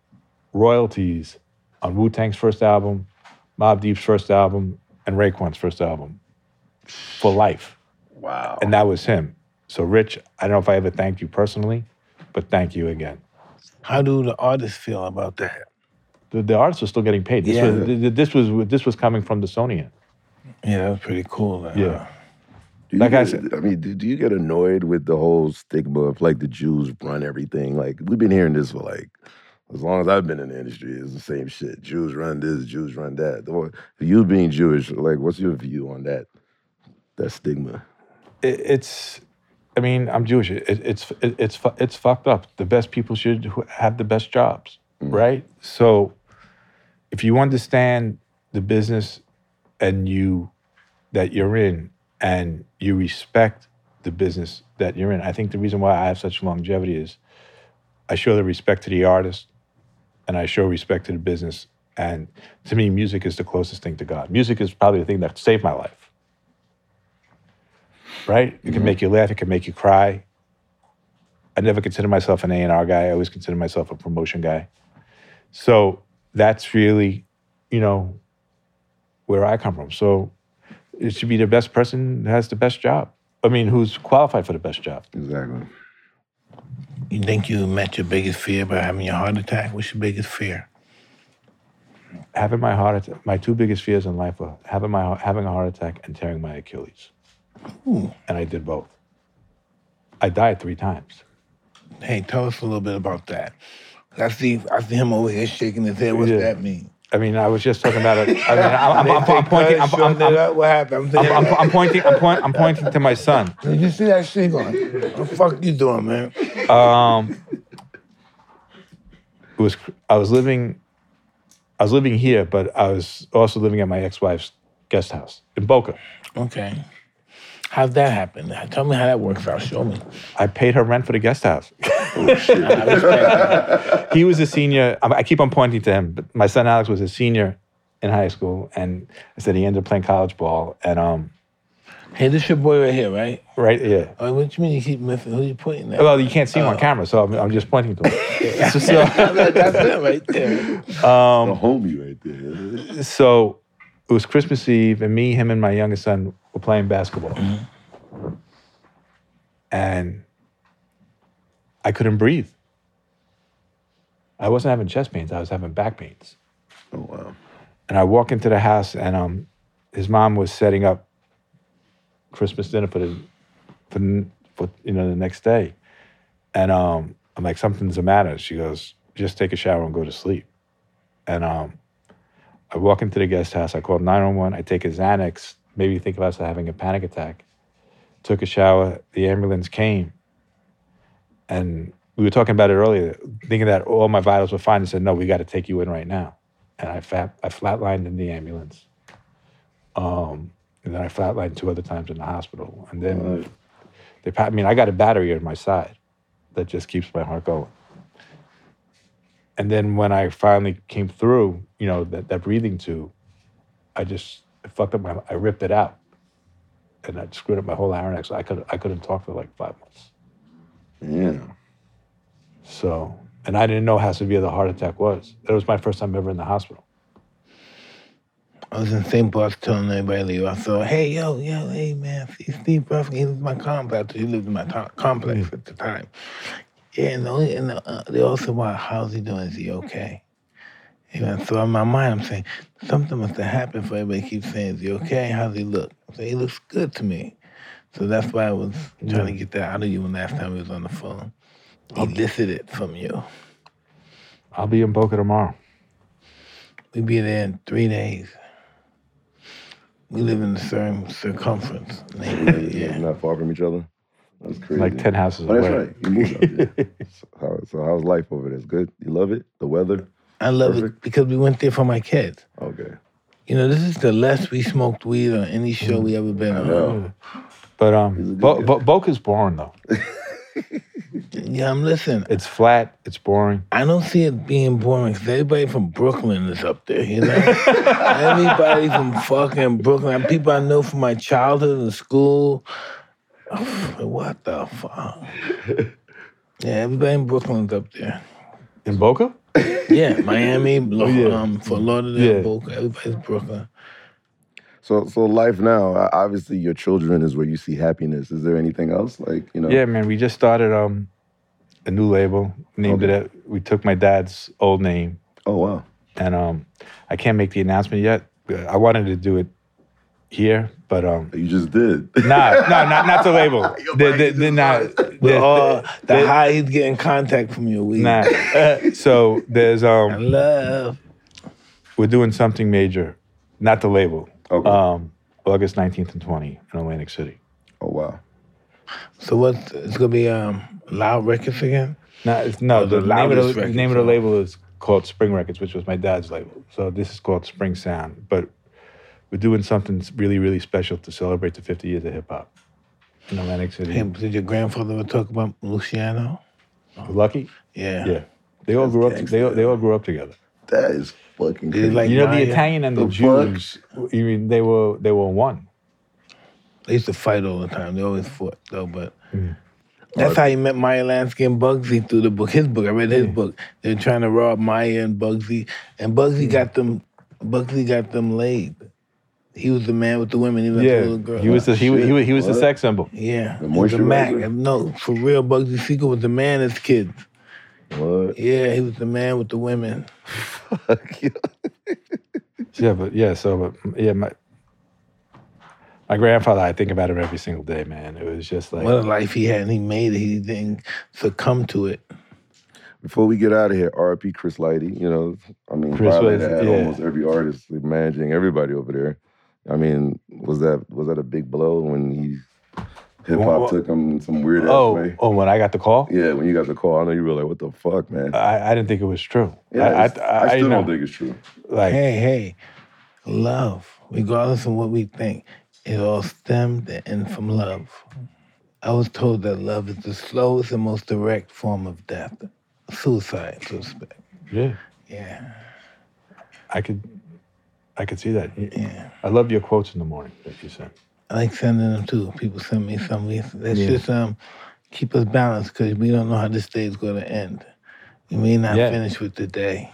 royalties on Wu Tang's first album, Mobb Deep's first album, and Raekwon's first album for life. Wow. And that was him. So Rich, I don't know if I ever thanked you personally, but thank you again. How do the artists feel about that? the, the artists were still getting paid. This Yeah. was th- th- this was this was coming from the Sony. Yeah, that was pretty cool. uh, Yeah. Do you Like I said- I mean, do, do you get annoyed with the whole stigma of like the Jews run everything? Like we've been hearing this for like as long as I've been in the industry. It's the same shit. Jews run this, Jews run that. The- You being Jewish, like, what's your view on that? That stigma. It, it's, I mean, I'm Jewish. It, it's it, it's it's fucked up. The best people should have the best jobs, mm. right? So, if you understand the business and you that you're in, and you respect the business that you're in, I think the reason why I have such longevity is I show the respect to the artist, and I show respect to the business. And to me, music is the closest thing to God. Music is probably the thing that saved my life. Right? It can make you laugh. It can make you cry. I never consider myself an A and R guy. I always consider myself a promotion guy. So that's really, you know, where I come from. So it should be the best person who has the best job. I mean, who's qualified for the best job. Exactly. You think you met your biggest fear by having your heart attack? What's your biggest fear? Having my heart attack, my two biggest fears in life were having my having a heart attack and tearing my Achilles. Ooh. And I did both. I died three times. Hey, tell us a little bit about that. I see, I see him over here shaking his head. What's Yeah. that mean? I mean, I was just talking about it. I mean, I'm, I'm, I'm, I'm pointing. I'm, I'm, I'm, what happened? I'm, I'm, I'm, I'm pointing. I'm, point, I'm pointing to my son. Did you see that shit going? What the fuck you doing, man? Um, it was. I was living. I was living here, but I was also living at my ex-wife's guest house in Boca. Okay. How'd that happen? Tell me how that works out. Show me. I paid her rent for the guest house. I he was a senior. I I keep on pointing to him, but my son Alex was a senior in high school, and I said he ended up playing college ball. And um, Hey, this your boy right here, right? right, yeah. Oh, what do you mean you keep missing? Who you pointing at? Well, you can't see him on camera, so I'm, I'm just pointing to him. so, so, That's it right there. um, the homie right there. so it was Christmas Eve, and me, him, and my youngest son were playing basketball. And I couldn't breathe. I wasn't having chest pains, I was having back pains. Oh wow. And I walk into the house, and um, his mom was setting up Christmas dinner for the, for, for you know the next day. And um, I'm like, something's the matter. She goes, just take a shower and go to sleep. And um, I walk into the guest house. I call 911. I take a Xanax, maybe think of about having a panic attack. took a shower. The ambulance came, and we were talking about it earlier, thinking that all my vitals were fine. They said, "No, we got to take you in right now." And I fat, I flatlined in the ambulance. Um, and then I flatlined two other times in the hospital, and then they. pa- I mean, I got a battery on my side that just keeps my heart going. And then when I finally came through, you know, that, that breathing tube, I just I fucked up my, I ripped it out, and I screwed up my whole larynx. I could I couldn't talk for like five months. Yeah. So, and I didn't know how severe the heart attack was. It was my first time ever in the hospital. I was in St. Paul's telling everybody to leave. I thought, hey, yo, yo, hey, man, see Steve Rifkind, he lived in my complex. He lived in my to- complex at the time. Yeah, and, the only, and the, uh, they also why, how's he doing? Is he okay? You so in my mind, I'm saying, something must have happened for everybody keeps saying, is he okay? How's he look? I say, he looks good to me. So that's why I was trying to get that out of you when last time we was on the phone. Elicit it from you. I'll be in Boca tomorrow. We'll be there in three days. We live in the same circumference. neighborhood, Yeah. yeah. Not far from each other. That's crazy. Like ten houses Oh, that's away. right. You moved out there. so, how, so how's life over there? It's good. You love it. The weather. I love Perfect. it because we went there for my kids. Okay. You know, this is the less we smoked weed on any show we ever been on. know. But um, good Bo- guy. Bo- Boca's boring though. Yeah, I'm listening. It's flat. It's boring. I don't see it being boring because everybody from Brooklyn is up there, you know? everybody from fucking Brooklyn. People I know from my childhood and school. what the fuck? Yeah, everybody in Brooklyn's up there. In Boca? Yeah, Miami, Lo- yeah. um, Fort Lauderdale, Yeah. Boca. Everybody's Brooklyn. So, so life now. uh, Obviously, your children is where you see happiness. Is there anything else? Like you know. Yeah, man. We just started um a new label. Named Okay. it. We took my dad's old name, Oh wow. and um I can't make the announcement yet. I wanted to do it here, but um You just did. nah, no, not not the label. Your The, the, is the, nah, right. the- With all the- the, the- high he's getting contact from your weed. Nah. so there's I um love. we're doing something major, not the label. Okay. Um, August 19th and 20 in Atlantic City. oh wow. So what's it's gonna be um loud records again? No, it's, no. Oh, the, the name of the name of the label is called Spring Records, which was my dad's label. So this is called Spring Sound. But we're doing something really, really special to celebrate the 50 years of hip hop in Atlantic City. Hey, did your grandfather ever talk about Luciano? Lucky? Yeah. Yeah. They all grew up. They all, they all grew up together. That is fucking Did he crazy. like you know, Meyer? the Italian and the, The fuck? Jews. You mean they were they were one. They used to fight all the time. They always fought though, but Mm. that's how he met Meyer Lansky and Bugsy through the book. His book. I read his book. They're trying to rob Meyer and Bugsy, and Bugsy got them. Bugsy got them laid. He was the man with the women. He was the Yeah, little girl. he was the he, was- he was he was the sex symbol. Yeah, The he Mac. No, for real, Bugsy Siegel was the man as kids. What? Yeah, he was the man with the women. Fuck you. Yeah, but yeah, so but yeah, my my grandfather, I think about him every single day, man. It was just like What a life he had, and he made it. He didn't succumb to it. Before we get out of here, RP Chris Lighty, you know, I mean, Chris was- had yeah. almost every artist managing everybody over there. I mean, was that was that a big blow when he hip Well, hop took him some weird ass oh way? oh when I got the call, Yeah, when you got the call, I know you were like, "What the fuck, man?" I, I didn't think it was true. yeah, I, it's- I, I, I still know, don't think it's true. like Hey, hey, love, regardless of what we think, it all stemmed and from love. I was told that love is the slowest and most direct form of death, suicide, so to speak. yeah, Yeah, I could I could see that. yeah. I love your quotes in the morning that you sent. I like sending them too. People send me some. Let's Yeah. just um keep us balanced because we don't know how this day is going to end. We may not Yeah. finish with the day.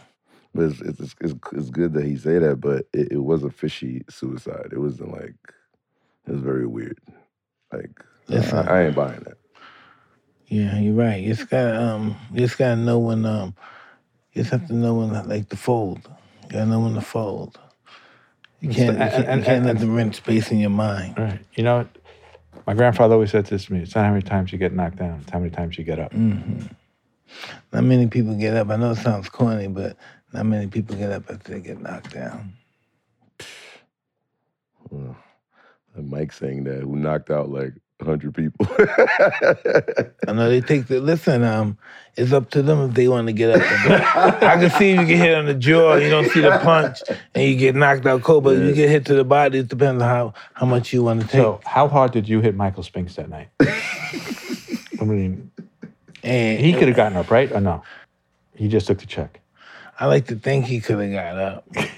But it's it's, it's, it's, it's good that he say that, but it, it was a fishy suicide. It wasn't like it was very weird. Like I, Listen. I ain't buying that. Yeah, you're right. You just gotta um, you just gotta know when um, you just have to know when like to fold. You gotta know when to fold. You can't, you And- can't, and- you can't and- let them rent space in your mind. Right. You know, my grandfather always said this to me: "It's not how many times you get knocked down; it's how many times you get up." hmm Not many people get up. I know it sounds corny, but not many people get up after they get knocked down. Well, and Mike saying that, who knocked out like hundred people. I know they take the listen. Um, it's up to them if they want to get up. I can see if you get hit on the jaw, you don't see the punch, and you get knocked out cold. But if you get hit to the body, it depends on how how much you want to take. So, how hard did you hit Michael Spinks that night? I mean, and he could have gotten up, right? Or no? He just took the check. I like to think he could have got up.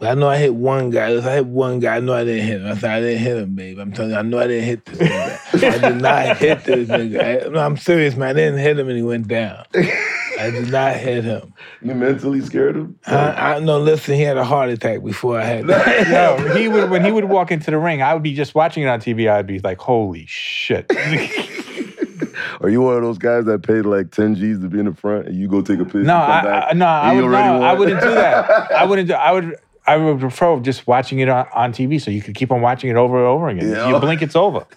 But I know I hit one guy. If I hit one guy, I know I didn't hit him. I said, I didn't hit him, babe. I'm telling you, I know I didn't hit this nigga. I did not hit this nigga. I, no, I'm serious, man. I didn't hit him and he went down. I did not hit him. you mentally scared him? I, I no, listen, he had a heart attack before I had that. No, he would when he would walk into the ring, I would be just watching it on TV. I'd be like, "Holy shit!" Are you one of those guys that paid like ten G's to be in the front and you go take a piss? No, and come I, back, I no, I and you would, no, I wouldn't do that. I wouldn't do. I would. I would prefer just watching it on, on TV, so you could keep on watching it over and over again. Yeah. You blink, it's over.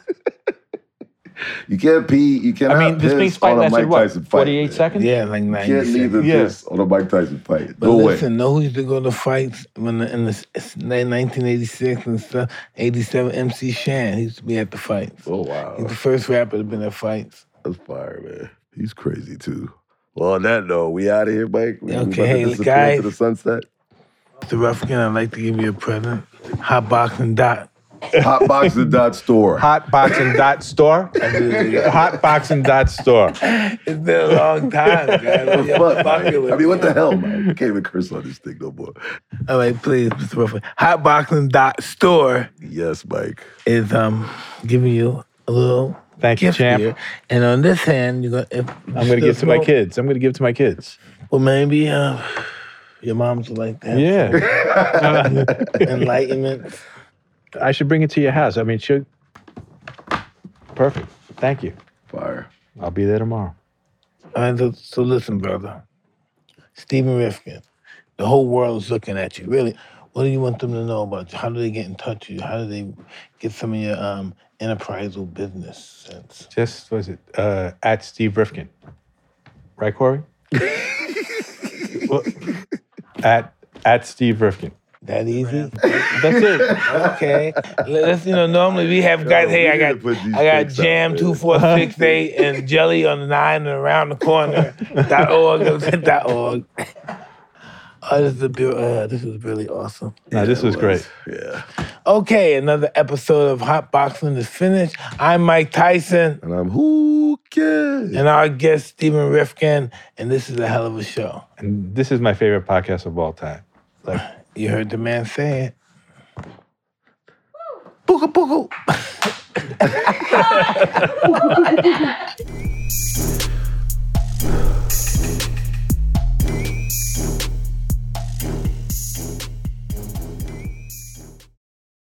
You can't pee. You can't. I mean, this piss Spinks fight on a lasted Mike what? Tyson fight. Forty-eight man. seconds. Yeah, like You 90 can't leave the seconds. Yeah. piss on a Mike Tyson fight. But No way. listen, know who used to go to fights when the, in the s- s- 1986 and stuff? 87 MC Shan. He used to be at the fights. Oh He's wow, the first rapper to been at fights. that's fire, man. He's crazy too. Well, on that note, we out of here, Mike. We, we Okay, about to hey, disappear guys. into the sunset. The Rifkind, I'd like to give you a present. Hot boxing dot. Hotboxing dot store. Hotboxing dot store. Hotboxing dot store. It's been a long time, guys. Y'all Fuck, fucking I mean, what the hell, man? You can't even curse on this thing no more. All right, please, Mr. Rifkind. Hotboxing dot store Yes, Mike. is um giving you a little Thank you, champ. here. And on this hand, you're gonna. If I'm gonna give to my kids. I'm gonna give to my kids. Well, maybe uh, your mom's like that. Yeah, Enlightenment. I should bring it to your house. I mean, should. Perfect. Thank you. Fire. I'll be there tomorrow. All right, so, so listen, brother. Stephen Rifkind, the whole world is looking at you. Really, what do you want them to know about you? How do they get in touch with you? How do they get some of your um, enterprise or business sense? Just was it uh, at Steve Rifkind, right, Corey? Well, at at Steve Rifkind. That easy? That's it. okay. Let's you know. Normally we have guys. Hey, I got to put these I got pics out, jam two four six eight and jelly on the nine and around the corner. dot org. dot org. Oh, this is a beau- uh, this is really awesome. No, this was great. Yeah. Okay, another episode of Hot Boxing is finished. I'm Mike Tyson, And I'm who cares? and our guest Stephen Rifkind, and this is a hell of a show. And this is my favorite podcast of all time. Like, You heard the man say it. Booga booga.